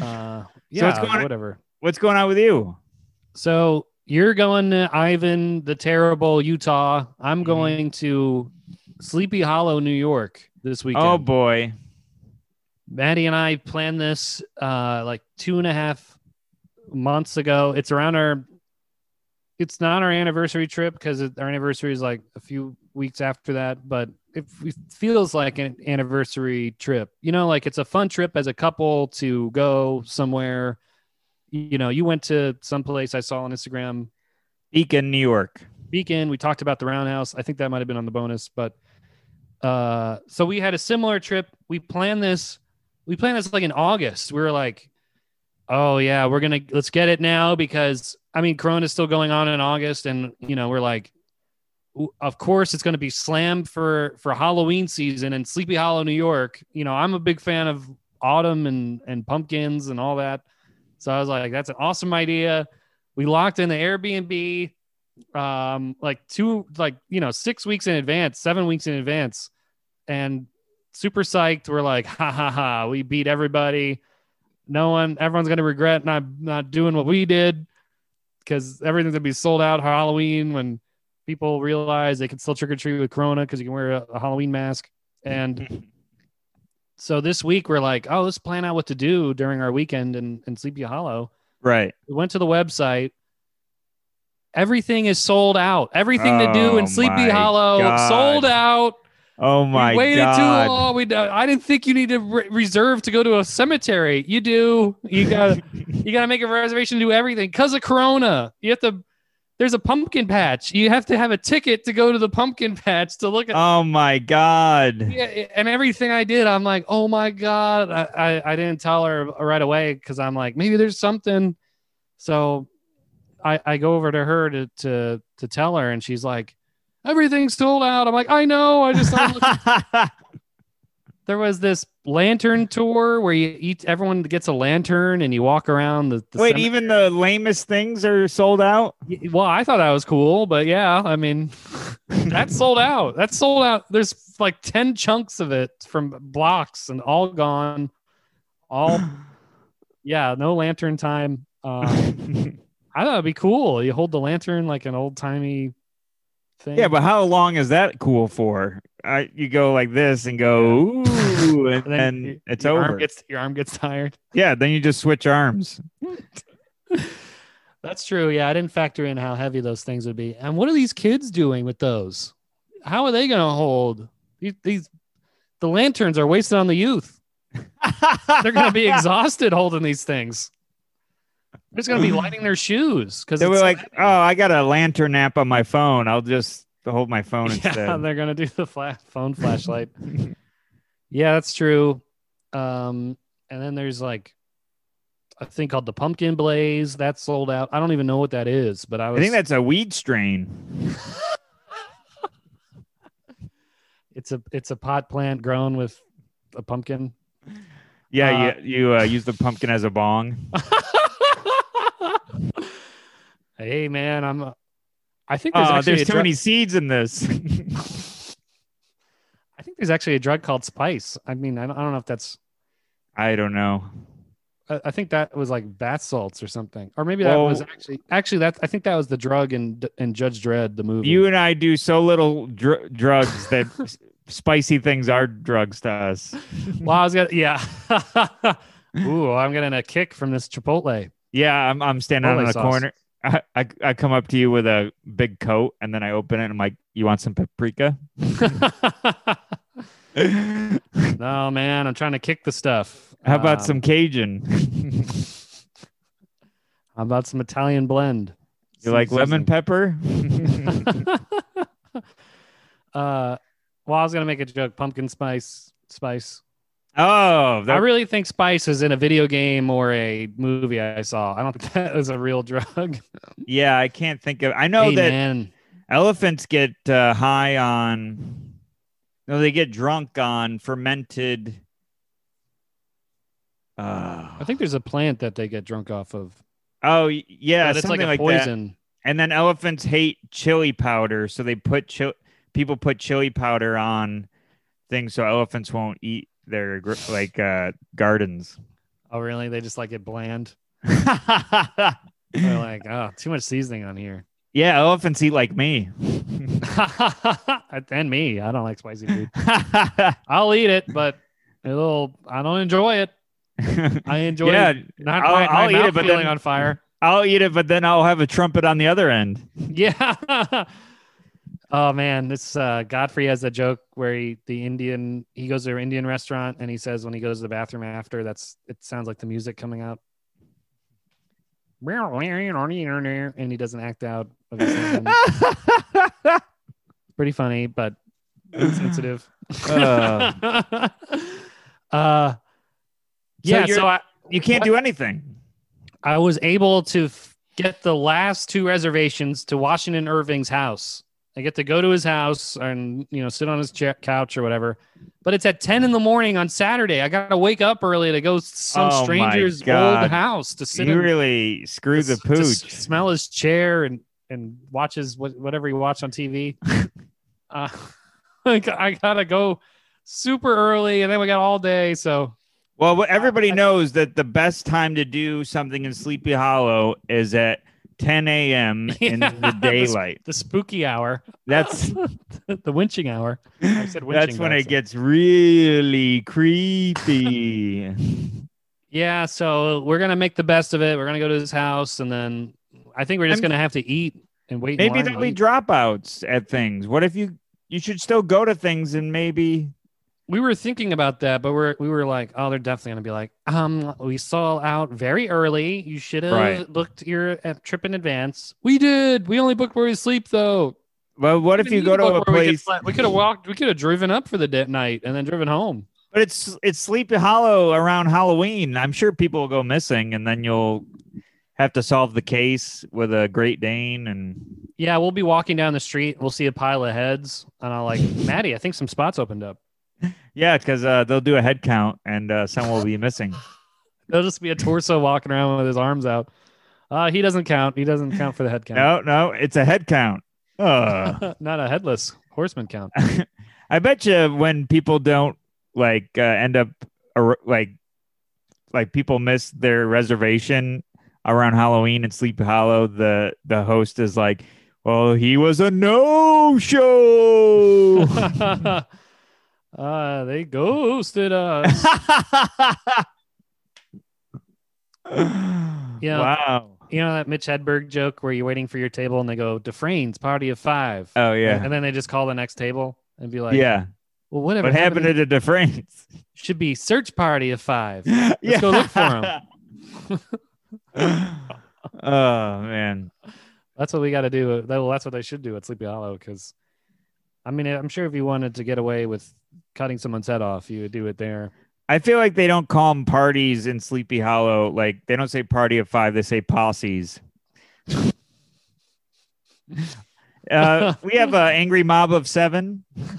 Uh, yeah, what's going on- whatever. what's going on with you? So you're going to Ivan the Terrible, Utah. I'm Mhm. going to Sleepy Hollow, New York this weekend. Oh boy. Maddie and I planned this uh, like two and a half months ago. It's around our. It's not our anniversary trip because our anniversary is like a few weeks after that, but it feels like an anniversary trip. You know, like it's a fun trip as a couple to go somewhere. You know, you went to some place I saw on Instagram, Beacon, New York. Beacon. We talked about the Roundhouse. I think that might have been on the bonus, but uh, so we had a similar trip. We planned this. We planned this like in August. We were like, "Oh yeah, we're gonna let's get it now," because I mean, Corona is still going on in August, and you know, we're like, of course it's to be slammed for for Halloween season and Sleepy Hollow, New York. You know, I'm a big fan of autumn and and pumpkins and all that. So I was like, that's an awesome idea. We locked in the Airbnb um like two like you know six weeks in advance seven weeks in advance and super psyched we're like ha ha ha we beat everybody no one everyone's gonna regret not not doing what we did because everything's gonna be sold out halloween when people realize they can still trick-or-treat with corona because you can wear a, a halloween mask and so this week we're like oh let's plan out what to do during our weekend in, in sleepy hollow Right. we went to the website. Everything is sold out. Everything to do Oh in Sleepy Hollow God. sold out. Oh my we waited god. too long. We uh, I didn't think you need to re- reserve to go to a cemetery. You do. You got you got to make a reservation to do everything because of Corona. You have to. There's a pumpkin patch. You have to have a ticket to go to the pumpkin patch to look at. Oh my god. yeah, and everything I did, I'm like, oh my god. I I, I didn't tell her right away because I'm like, maybe there's something. So I I go over to her to to to tell her, and she's like, everything's sold out. I'm like, I know. I just started there was this lantern tour where you each everyone gets a lantern and you walk around the, the Wait, cemetery. even the lamest things are sold out? well i thought that was cool but yeah i mean that's sold out that's sold out there's like 10 chunks of it from blocks and all gone all yeah no lantern time um i thought it'd be cool you hold the lantern like an old timey thing. Yeah, but how long is that cool for? I, you go like this and go ooh, and, And then it's your over. Arm gets, your arm gets tired. yeah, then you just switch arms. That's true. Yeah, I didn't factor in how heavy those things would be. And what are these kids doing with those? How are they going to hold these, these? The lanterns are wasted on the youth. They're going to be exhausted holding these things. They're just going to be lighting their shoes because They were like, "Oh, I got a lantern app on my phone. I'll just hold my phone yeah, instead." they're going to do the phone flashlight. yeah, that's true. Um, and then there's like a thing called the pumpkin blaze that's sold out. I don't even know what that is, but I I think that's a weed strain. It's a it's a pot plant grown with a pumpkin. Yeah, Uh, you you uh, use the pumpkin as a bong. Hey man, I'm. I think there's oh, actually there's too drug- many seeds in this. I think there's actually a drug called spice. I mean, I don't, I don't know if that's. I don't know. I, I think that was like bath salts or something, or maybe that was actually actually that I think that was the drug in in Judge Dredd the movie. You and I do so little dr- drugs that spicy things are drugs to us. well, I was gonna yeah. Ooh, I'm getting a kick from this Chipotle. Yeah, I'm I'm standing Chipotle in the corner. I, I I come up to you with a big coat, and then I open it. and I'm like, "You want some paprika?" no man, I'm trying to kick the stuff. How about Um, some Cajun? How about some Italian blend? you like lemon pepper? uh, well, I was gonna make a joke. Pumpkin spice, spice. Oh, I really think spice is in a video game or a movie I saw. I don't think that was a real drug. yeah. I can't think of. I know hey, that man. elephants get uh, high on. No, they get drunk on fermented. Uh, I think there's a plant that they get drunk off of. oh yeah, but it's something like a like that. poison. And then elephants hate chili powder, so they put chil- people put chili powder on things so elephants won't eat their like uh, gardens. Oh, really? They just like it bland. They're like, oh, too much seasoning on here. Yeah, elephants eat like me. and me, I don't like spicy food. I'll eat it, but it'll. I don't enjoy it. I enjoy yeah, it. Not I'll- my, my I'll eat it, but feeling then- on fire. I'll eat it, but then I'll have a trumpet on the other end. Yeah. Oh man, this uh, Godfrey has a joke where he the Indian he goes to an Indian restaurant and he says when he goes to the bathroom after that's it sounds like the music coming out. And he doesn't act out. Of his. Pretty funny, but insensitive. Uh. uh, yeah. you're- So I, you can't What? do anything. I was able to f- get the last two reservations to Washington Irving's house. I get to go to his house and you know sit on his chair, couch or whatever. But it's at ten in the morning on Saturday. I got to wake up early to go to some Oh stranger's old house to sit You in, really screw the to pooch. smell his chair and and watch his what- whatever he watched on TV. uh, I got- I gotta go super early, and then we got all day. So Well, everybody knows that the best time to do something in Sleepy Hollow is at 10 a.m. in Yeah, the the daylight. the spooky hour, That's the winching hour. I said winching. that's when it gets really creepy. Yeah, so we're gonna make the best of it. We're gonna go to his house, and then I think we're just I'm- gonna have to eat and wait. maybe there'll be dropouts at things. What if you you should still go to things and maybe we were thinking about that, but we're we were like, oh, they're definitely gonna be like, um, we saw out very early. You should have Right. booked your uh, trip in advance. We did. We only booked where we sleep though. well, what if you go to a we place We could have walked. We could have driven up for the day, night and then driven home. but it's it's Sleepy Hollow around Halloween. I'm sure people will go missing and then you'll have to solve the case with a Great Dane and Yeah, we'll be walking down the street. We'll see a pile of heads, and I'll like, Maddie, I think some spots opened up. Yeah, because uh, they'll do a head count and uh, someone will be missing. There'll just be a torso walking around with his arms out. Uh, he doesn't count. He doesn't count for the head count. No, no, it's a head count. Uh, Not a headless horseman count. I bet you when people don't like uh, end up like like people miss their reservation around Halloween and Sleepy Hollow, the the host is like, Well, he was a no show. Uh, they ghosted us. Yeah. Wow. You know that Mitch Hedberg joke where you're waiting for your table and they go, Dufresne's party of five. Oh yeah. And then they just call the next table and be like, yeah. well, whatever. What happened to the Dufresnes? Should be search party of five. Let's go look for them. oh man. That's what we got to do. Well, that's what they should do at Sleepy Hollow. Because, I mean, I'm sure if you wanted to get away with cutting someone's head off, you would do it there. I feel like they don't call them parties in Sleepy Hollow. Like they don't say party of five; they say posses. uh, we have an angry mob of seven.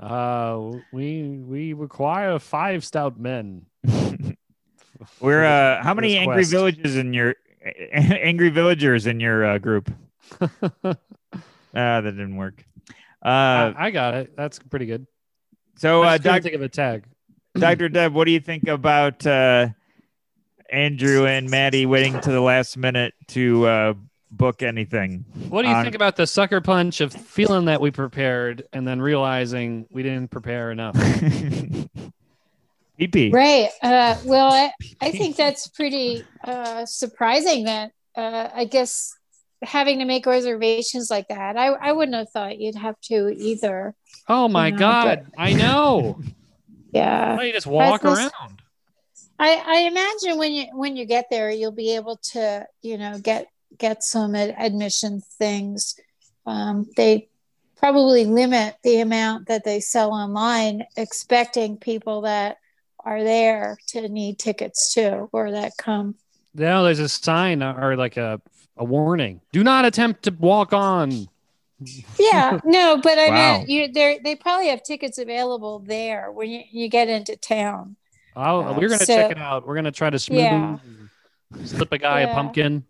uh, we we require five stout men. We're uh, how many angry quest. villages in your angry villagers in your uh, group? Ah, that didn't work. Uh, I, I got it. That's pretty good. so, I uh, just couldn't Doc, think of a tag. Dr. Deb, what do you think about uh, Andrew and Maddie waiting to the last minute to uh, book anything? What do you on- think about the sucker punch of feeling that we prepared and then realizing we didn't prepare enough? PP. Right. Uh, well, I, I think that's pretty uh, surprising that uh, I guess having to make reservations like that. I, I wouldn't have thought you'd have to either. Oh my No, god! I know. Yeah. Why you just walk this- around? I, I imagine when you when you get there, you'll be able to you know get get some ad- admission things. Um, they probably limit the amount that they sell online, expecting people that are there to need tickets too, or that come. No, there's a sign or like a a warning. Do not attempt to walk on. Yeah, no, but I Wow. mean, you they they probably have tickets available there when you, you get into town. I'll, Uh, we're gonna so- check it out. We're gonna try to smooth Yeah. slip a guy a pumpkin.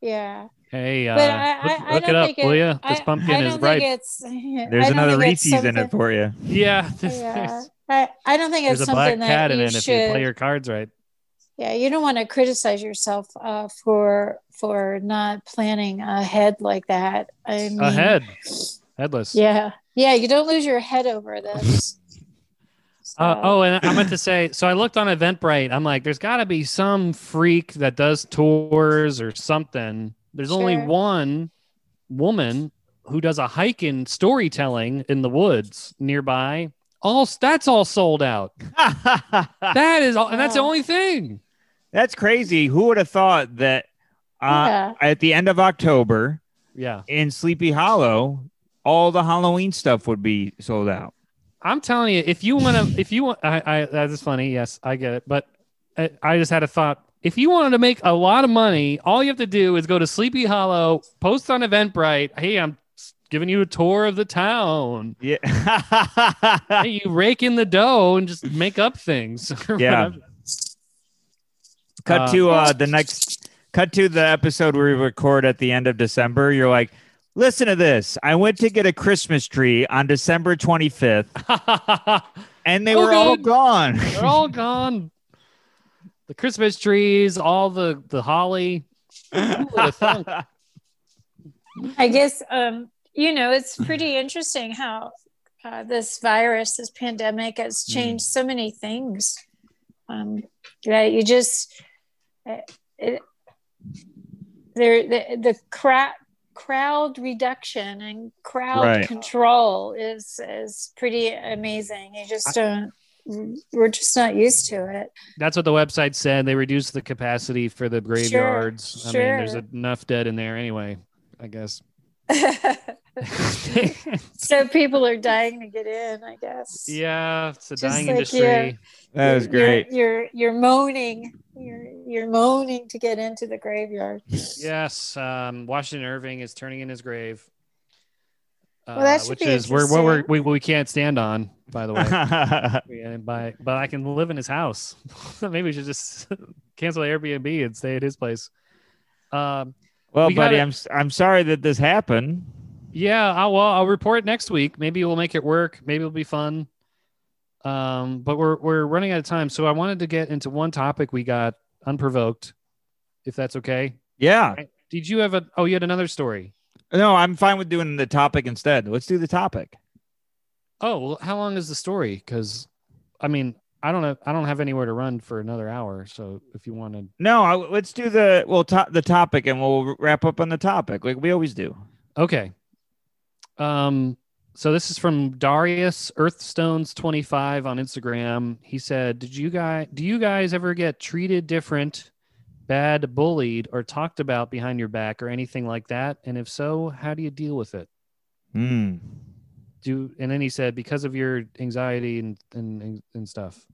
Yeah, Hey, uh, but I, look, I, I look don't it up, think will you? This pumpkin I is don't ripe. think it's. There's I don't another think it's Reese's in it for you. Yeah, Yeah, I, I don't think there's it's a black something cat that in you it if should. you play your cards right. yeah, you don't want to criticize yourself uh, for for not planning ahead like that. I mean, A head, headless. Yeah, yeah, you don't lose your head over this. Uh, oh, and I meant to say, so I looked on Eventbrite. I'm like, there's got to be some freak that does tours or something. There's only one woman who does a hike in storytelling in the woods nearby. All that's all sold out. That is all, and that's the only thing. That's crazy. Who would have thought that uh, yeah, at the end of October Yeah, in Sleepy Hollow, all the Halloween stuff would be sold out? I'm telling you, if you want to, if you want, I, I, that is funny. Yes, I get it. But I, I just had a thought. If you wanted to make a lot of money, all you have to do is go to Sleepy Hollow, post on Eventbrite. Hey, I'm giving you a tour of the town. Yeah. Hey, you rake in the dough and just make up things. Yeah. whatever. cut Uh, to uh, the next. Cut to the episode where we record at the end of December. You're like, listen to this. I went to get a Christmas tree on December 25th, and they Oh, were all gone. They're all gone. The Christmas trees, all the the holly. Who would have thunk? I guess um, you know it's pretty interesting how uh, this virus, this pandemic, has Hmm. changed so many things. Um, that you just it, there the the crowd crowd reduction and crowd Right. control is is pretty amazing. You just don't. We're just not used to it. That's what the website said. They reduced the capacity for the graveyards. I mean, there's enough dead in there anyway. I guess. so people are dying to get in, I guess. yeah, it's a Just dying like industry. That was great. You're, you're you're moaning. You're you're moaning to get into the graveyard. Yes, um, Washington Irving is turning in his grave. Uh, Well, that should which be is where what we're, interesting. we we can't stand on. By the way, Yeah, by but I can live in his house. Maybe we should just cancel Airbnb and stay at his place. Um, well, We buddy, gotta- I'm s- I'm sorry that this happened. yeah, I'll, well, I'll report next week. Maybe we'll make it work. Maybe it'll be fun. Um, but we're we're running out of time, so I wanted to get into one topic we got unprovoked, if that's okay. Yeah, Did you have a? Oh, you had another story. No, I'm fine with doing the topic instead. Let's do the topic. Oh, well, how long is the story? Because, I mean, I don't know. I don't have anywhere to run for another hour. So if you want to, No, I, let's do the well to, the topic, and we'll wrap up on the topic like we always do. okay. Um. So this is from Darius Earthstones twenty five on Instagram. He said, "Did you guys? Do you guys ever get treated different, bad, bullied, or talked about behind your back, or anything like that? And if so, how do you deal with it?" Hmm. Do and then he said, "Because of your anxiety and and and stuff."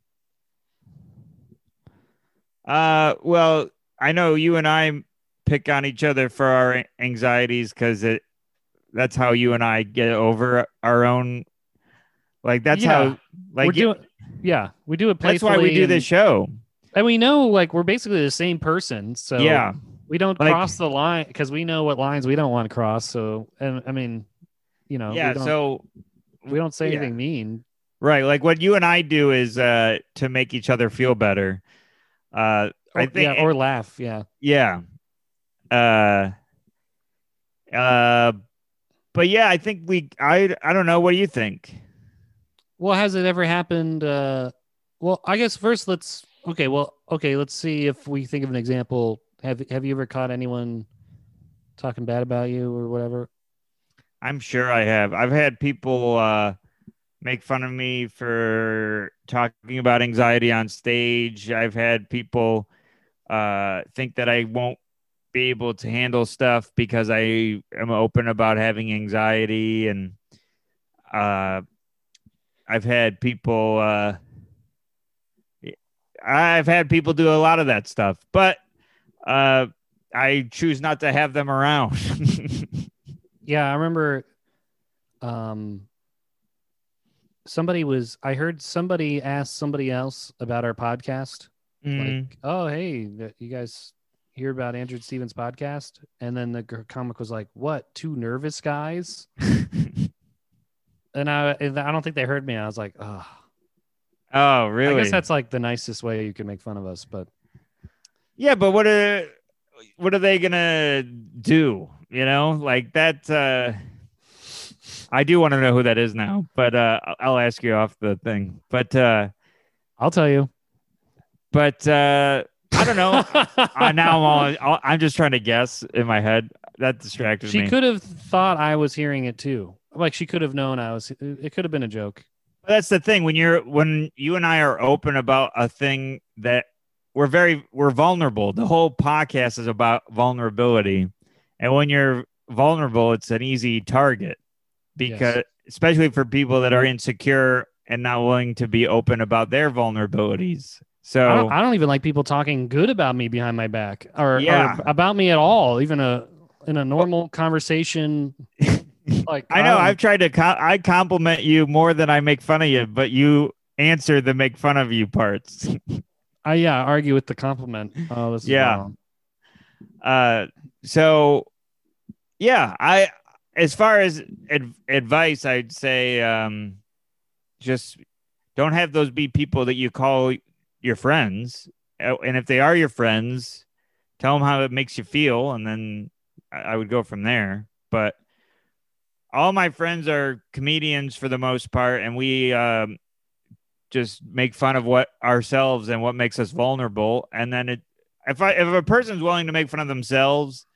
Uh, well, I know you and I pick on each other for our anxieties because it that's how you and I get over our own. Like that's Yeah. how like you- doing, yeah, we do it. that's why we do this show. and we know like we're basically the same person so yeah, we don't Like- cross the line because we know what lines we don't want to cross so and i mean you know yeah. we So we don't say yeah. anything mean right, like what you and I do is uh to make each other feel better. Uh, or, I think yeah, or laugh yeah Yeah. Uh uh but yeah, I think we I I don't know, what do you think? well has it ever happened uh well i guess first let's okay well okay let's see if we think of an example have have you ever caught anyone talking bad about you or whatever I'm sure I have. I've had people uh make fun of me for talking about anxiety on stage. I've had people uh think that I won't be able to handle stuff because I am open about having anxiety and uh I've had people uh I've had people do a lot of that stuff, but uh I choose not to have them around. Yeah, I remember um somebody was I heard somebody ask somebody else about our podcast. Mm. Like, oh hey, you guys hear about Andrew Stevens podcast? And then the comic was like, What, two nervous guys? And I I don't think they heard me. I was like, oh oh, really? I guess that's like the nicest way you can make fun of us, but Yeah, but what are what are they gonna do? You know, like that. Uh, I do want to know who that is now, but uh, I'll- I'll ask you off the thing. But uh, I'll tell you. but uh, I don't know. uh, now I'm all, I'm just trying to guess in my head. That distracted she me. She could have thought I was hearing it too. Like she could have known I was it could have been a joke. But that's the thing when you're when you and I are open about a thing that we're very we're vulnerable. The whole podcast is about vulnerability, and when you're vulnerable, it's an easy target because especially for people that are insecure and not willing to be open about their vulnerabilities. So I don't, I don't even like people talking good about me behind my back or, Yeah. or about me at all. Even a in a normal conversation. Like I know don't- I've tried to I compliment you more than I make fun of you, but you answer the make fun of you parts. I yeah argue with the compliment. Oh, this Yeah. uh so yeah i as far as ad- advice i'd say um just don't have those be people that you call your friends Uh, and if they are your friends tell them how it makes you feel and then i would go from there but all my friends are comedians for the most part and we um just make fun of what ourselves and what makes us vulnerable and then it if I if a person's willing to make fun of themselves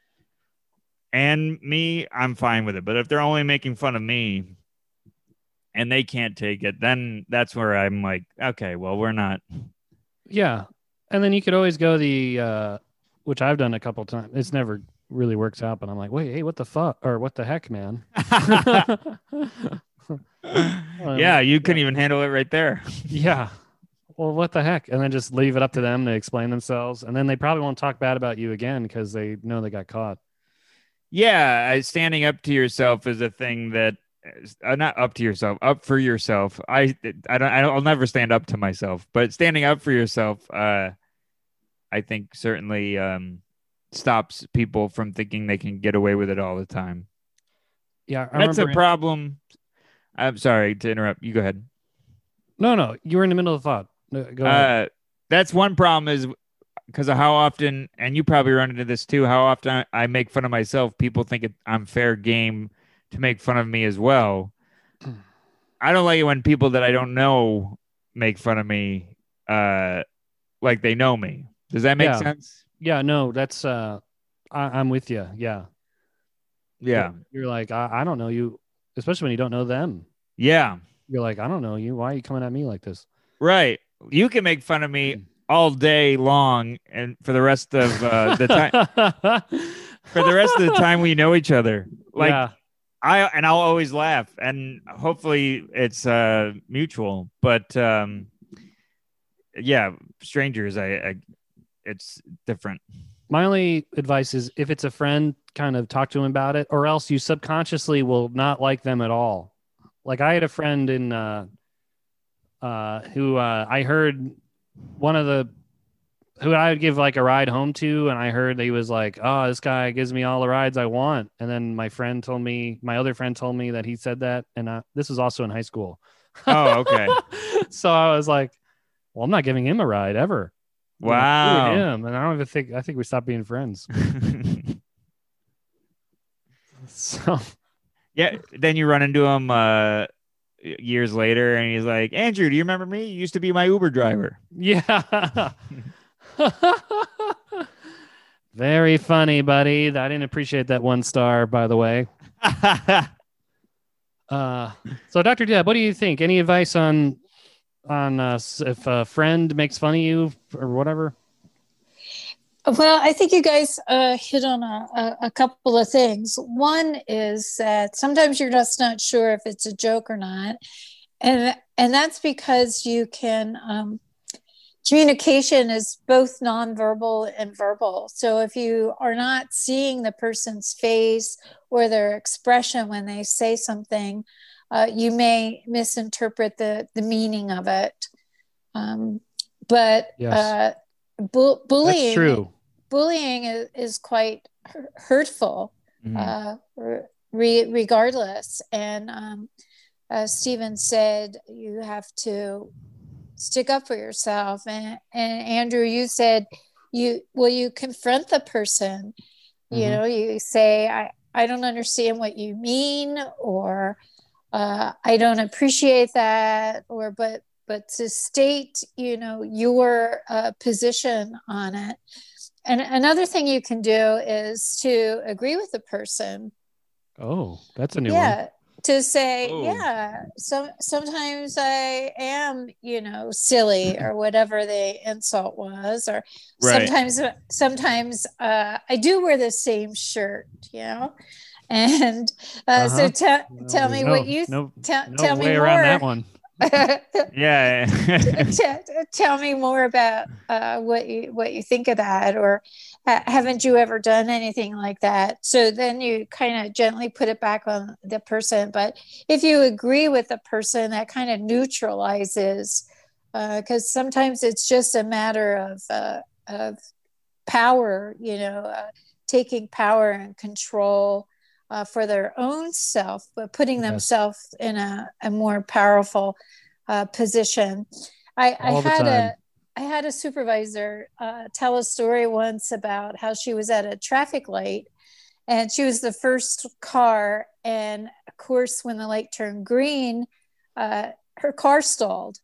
and me, I'm fine with it. But if they're only making fun of me and they can't take it, then that's where I'm like, okay, well, we're not. Yeah, and then you could always go the uh, which I've done a couple times. It's never really works out, but I'm like, wait, hey, what the fuck or what the heck, man? yeah, you couldn't even handle it right there. Yeah. Well, what the heck? And then just leave it up to them to explain themselves. And then they probably won't talk bad about you again because they know they got caught. Yeah, standing up to yourself is a thing that uh, not up to yourself, up for yourself. I I don't I don't- I'll never stand up to myself, but standing up for yourself uh I think certainly um stops people from thinking they can get away with it all the time. Yeah. I That's a problem. I'm sorry to interrupt. You go ahead. No, no. You were in the middle of the thought. No, Go ahead. Uh that's one problem is because of how often, and you probably run into this too. How often I, I make fun of myself, people think it, I'm fair game to make fun of me as well. I don't like it when people that I don't know make fun of me, uh, like they know me. Does that make Yeah. sense? Yeah, no, that's uh I, I'm with you. Yeah. Yeah, You're like, I, I don't know you, especially when you don't know them. yeah, You're like, I don't know you. Why are you coming at me like this? right. You can make fun of me all day long, and for the rest of uh, the time, for the rest of the time we know each other. Like yeah. I and I'll always laugh, and hopefully it's uh mutual. But um, yeah, strangers, I, I it's different. My only advice is if it's a friend, kind of talk to him about it, or else you subconsciously will not like them at all. Like I had a friend in uh uh who uh I heard one of the who I would give like a ride home to, and I heard he was like, "Oh, this guy gives me all the rides I want." And then my friend told me, my other friend told me that he said that, and uh, this was also in high school. Oh, okay. so I was like, "Well, I'm not giving him a ride ever." Wow. Him, and I don't even think I think we stopped being friends. So yeah. Then you run into him uh years later, and he's like, "Andrew, do you remember me? You used to be my Uber driver." yeah. Very funny, buddy. I didn't appreciate that one star, by the way. Uh, so, Dr. Deb, what do you think? Any advice on on uh, if a friend makes fun of you or whatever? Well, I think you guys uh, hit on a, a, a couple of things. One is that sometimes you're just not sure if it's a joke or not, and and that's because you can. Um, communication is both nonverbal and verbal. So if you are not seeing the person's face or their expression when they say something, uh, you may misinterpret the the meaning of it. Um, but Yes. uh, bu- bullying That's true. bullying is, is quite hu- hurtful Mhm. uh, re- regardless and um, Stephen said you have to stick up for yourself. And, and andrew you said you will you confront the person? You Mhm. know you say i i don't understand what you mean or uh, i don't appreciate that or but but to state you know your uh, position on it. And another thing you can do is to agree with the person. Oh, that's a new yeah to say yeah some sometimes i am you know silly or whatever the insult was or Right. sometimes sometimes uh, i do wear the same shirt you know and uh, so Uh-huh. tell one. tell me no, what you no, tell, no tell me way more around that one. Yeah. T- tell me more about uh, what you what you think of that, or haven't you ever done anything like that? So then you kind of gently put it back on the person. But if you agree with the person, that kind of neutralizes, because sometimes it's just a matter of uh, of power, you know, uh, taking power and control. Uh, for their own self, but putting Yes. themselves in a, a more powerful uh, position. I, I had a. I had a supervisor uh, tell a story once about how she was at a traffic light, and she was the first car, and of course, when the light turned green, uh, her car stalled.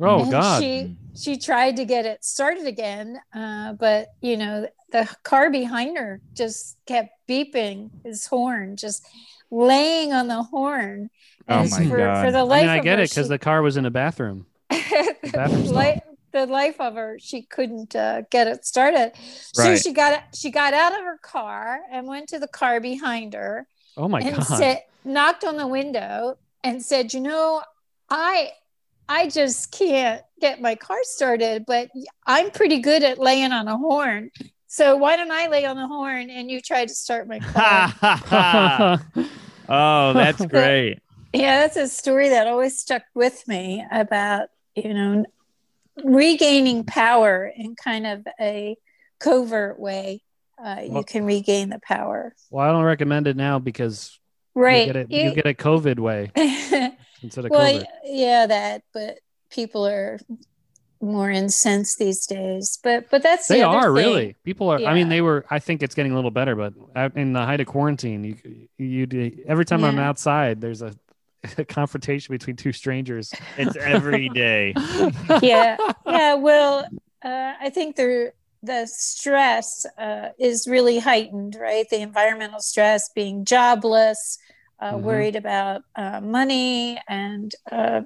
Oh and God. She she tried to get it started again, uh, but you know the car behind her just kept beeping his horn, just laying on the horn. Oh And my for, God. For the I mean, I get her, it because she- the car was in a bathroom. bathroom stall. Li- the life of her she couldn't uh, get it started so Right. she got she got out of her car and went to the car behind her Oh my and God. said knocked on the window and said you know i i just can't get my car started but i'm pretty good at laying on a horn so why don't i lay on the horn and you try to start my car oh, that's great. Yeah, that's a story that always stuck with me about, you know, regaining power in kind of a covert way. Uh, you can regain the power. well, I don't recommend it now because Right. you get it. You get a COVID way instead of well, COVID. yeah, that, but people are more incensed these days. But but that's the They are thing. really. People are. I mean, they were. I think it's getting a little better, but out in the height of quarantine, you you every time I'm outside, there's a, a confrontation between two strangers. It's every day. yeah yeah well uh, i think the the stress uh, is really heightened right the environmental stress being jobless uh, Mhm. worried about uh, money and uh,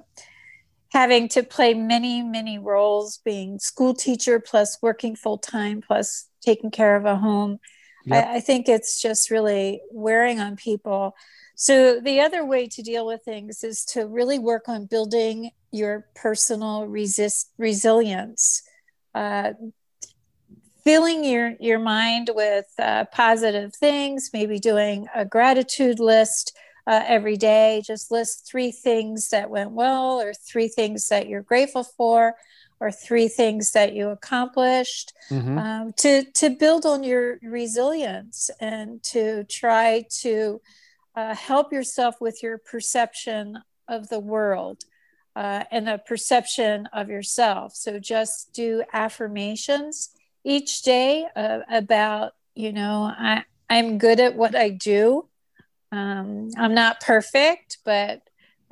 having to play many many roles being school teacher plus working full time plus taking care of a home Yep. I, I think it's just really wearing on people. So the other way to deal with things is to really work on building your personal resist resilience uh, filling your your mind with uh, positive things maybe doing a gratitude list uh, every day. Just list three things that went well or three things that you're grateful for or three things that you accomplished Mhm. um, to to build on your resilience and to try to uh, help yourself with your perception of the world uh, and the perception of yourself. So just do affirmations each day uh, about you know I I'm good at what I do. Um, I'm not perfect, but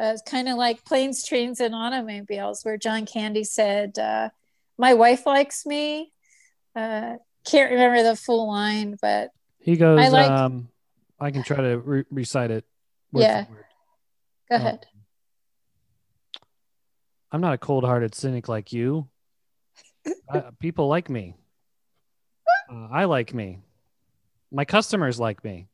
uh, it's kind of like planes, trains, and automobiles, where John Candy said, uh, "My wife likes me." Uh, can't remember the full line, but He goes. I like- um, I can try to re- recite it. Yeah. word. go Oh. ahead. I'm not a cold-hearted cynic like you. I, people like me. Uh, I like me. My customers like me.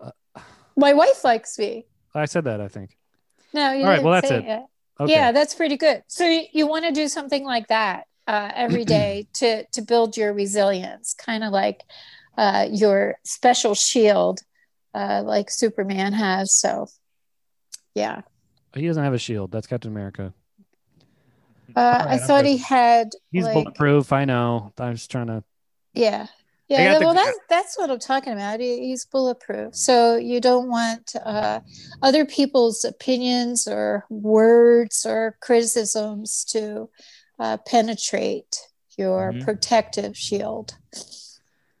My wife likes me. I said that. I think. No, you All right, didn't well, that's say it. yet. Okay. Yeah, that's pretty good. So you, you want to do something like that uh, every day to to build your resilience, kind of like uh, your special shield, uh, like Superman has. So, yeah, He doesn't have a shield. That's Captain America. uh, right, I thought good. he had. He's like, bulletproof. I know. I'm just trying to. Yeah. Yeah, the- well, that's that's what I'm talking about. He, he's bulletproof, so you don't want uh, other people's opinions or words or criticisms to uh, penetrate your Mhm. protective shield.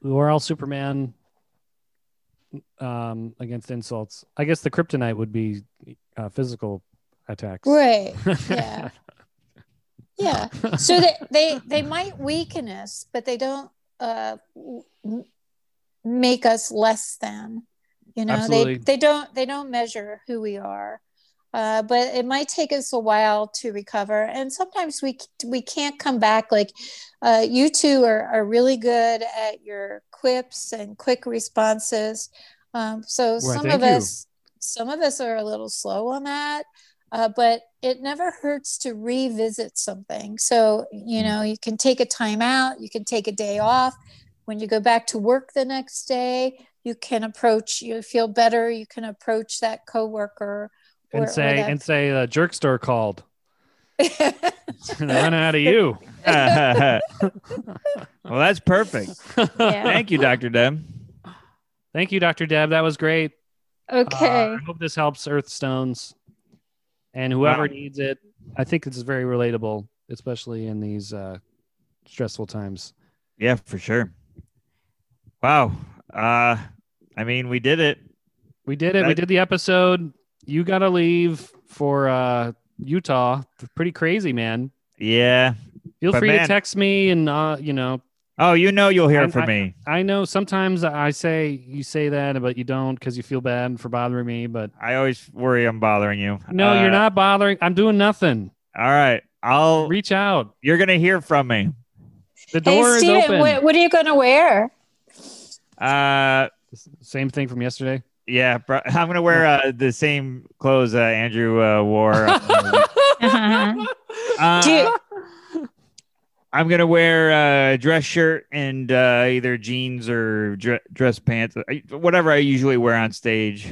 We're all Superman um, against insults. I guess the kryptonite would be uh, physical attacks. Right? Yeah. yeah. So they they they might weaken us, but they don't uh, make us less than. You know, Absolutely. they they don't they don't measure who we are. Uh, but it might take us a while to recover, and sometimes we we can't come back. Like uh, you two are, are really good at your quips and quick responses. Um, so some of you. us some of us are a little slow on that uh, but it never hurts to revisit something. So, you know, you can take a time out, you can take a day off. When you go back to work the next day, you can approach, you feel better, you can approach that coworker. and or- or say that- and say uh, jerk store called. They're running out of you. well, that's perfect. Yeah. Thank you, Dr. Deb. Thank you, Dr. Deb. That was great. okay. Uh, I hope this helps Earth Stones and whoever Wow. needs it. I think it's very relatable, especially in these uh, stressful times. Yeah, for sure. Wow. Uh, I mean, we did it. We did it. we did the episode. You got to leave for uh, Utah. Pretty crazy, man. Yeah. Feel But free to text me and uh, you know, Oh, you know you'll hear I- from I- me. I know sometimes I say you say that, but you don't because you feel bad for bothering me. But I always worry I'm bothering you. no, Uh, you're not bothering. I'm doing nothing. All right. I'll. Reach out. You're gonna hear from me. The door hey, is open. what, what are you going to wear? Uh, Same thing from yesterday. yeah. Bro, I'm gonna wear uh, the same clothes uh, Andrew uh, wore. Uh-huh. Uh, Do you- I'm gonna wear a dress shirt and uh, either jeans or dre- dress pants, whatever I usually wear on stage.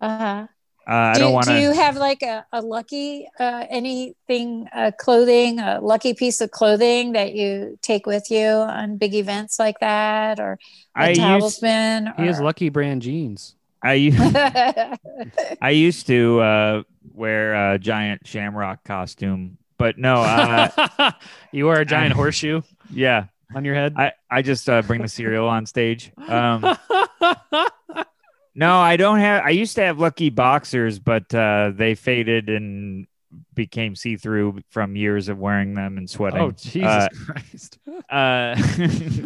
uh-huh. Uh, I do, don't want to. do you have like a, a lucky uh, anything uh, clothing a lucky piece of clothing that you take with you on big events like that or a I used, talisman He has Lucky Brand jeans. I used to uh, wear a giant shamrock costume but no, uh, you wear a giant horseshoe yeah, on your head. I I just uh, bring the cereal on stage. Um, no, I don't have. I used to have lucky boxers, but uh, they faded and became see through from years of wearing them and sweating. oh Jesus Uh, Christ! Uh,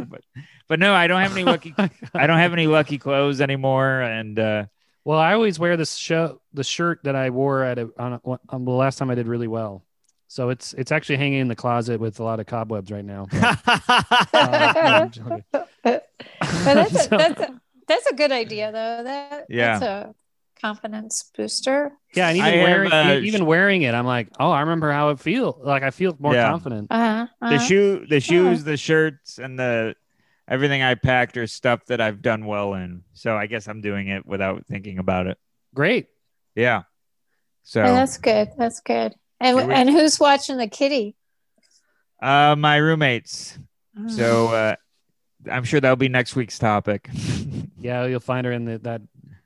but, but no, I don't have any lucky. I don't have any lucky clothes anymore, and uh, Well, I always wear this show, the shirt that I wore at a, on, a, on the last time I did really well. So it's it's actually hanging in the closet with a lot of cobwebs right now. But, uh, no, I'm. But that's a, So- that's a, that's a good idea though. That Yeah. that's a confidence booster. yeah, and even I have, wearing uh, e- even wearing it, I'm like, oh, I remember how it feels. Like I feel more Yeah. confident. Uh-huh, the uh-huh. shoe, the shoes, the shirts, and the everything I packed are stuff that I've done well in. So I guess I'm doing it without thinking about it. Great. Yeah. So Yeah, that's good. That's good. And we- and who's watching the kitty? uh, my roommates. Mm. So uh, I'm sure that'll be next week's topic. Yeah, you'll find her in the, that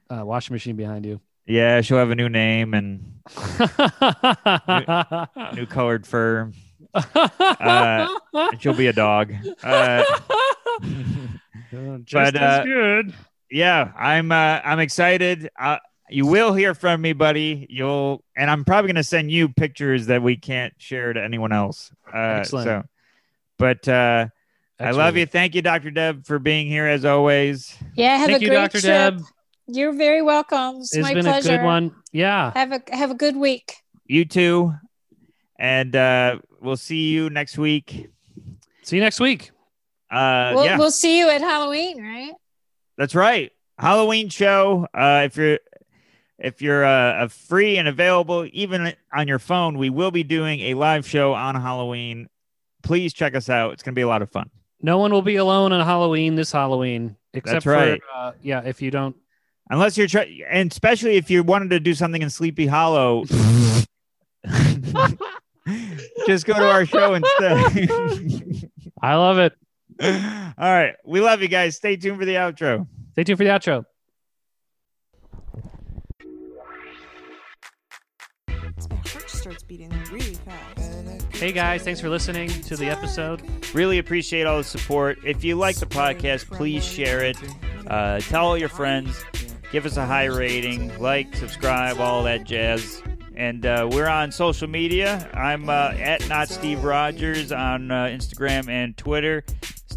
uh, washing machine behind you. yeah, she'll have a new name and new colored fur. Uh, and she'll be a dog. Uh, Just but, as uh, good. yeah, I'm uh, I'm excited. You will hear from me, buddy. You'll and I'm probably gonna send you pictures that we can't share to anyone else. Uh, Excellent. So, but uh, I love you. Thank you, Dr. Deb, for being here as always. yeah, have Thank a you, great Dr. trip. Deb. You're very welcome. It's, It's my been pleasure. a good one. Yeah. Have a have a good week. You too, and uh, we'll see you next week. See you next week. Uh, we'll, yeah, we'll see you at Halloween, right? that's right. Halloween show. Uh, if you're if you're uh, uh, free and available, even on your phone, we will be doing a live show on Halloween. Please check us out. It's gonna be a lot of fun. No one will be alone on Halloween this Halloween, except That's right. for uh, yeah. If you don't, Unless you're trying, and especially if you wanted to do something in Sleepy Hollow, just go to our show instead. I love it. All right. We love you guys. Stay tuned for the outro. Stay tuned for the outro. Starts beating really fast. Hey guys, thanks for listening to the episode. Really appreciate all the support. If you like the podcast, please share it. Uh, tell all your friends. Give us a high rating. Like, subscribe, all that jazz. And uh, we're on social media. I'm uh, at not Steve Rogers on uh, Instagram and Twitter.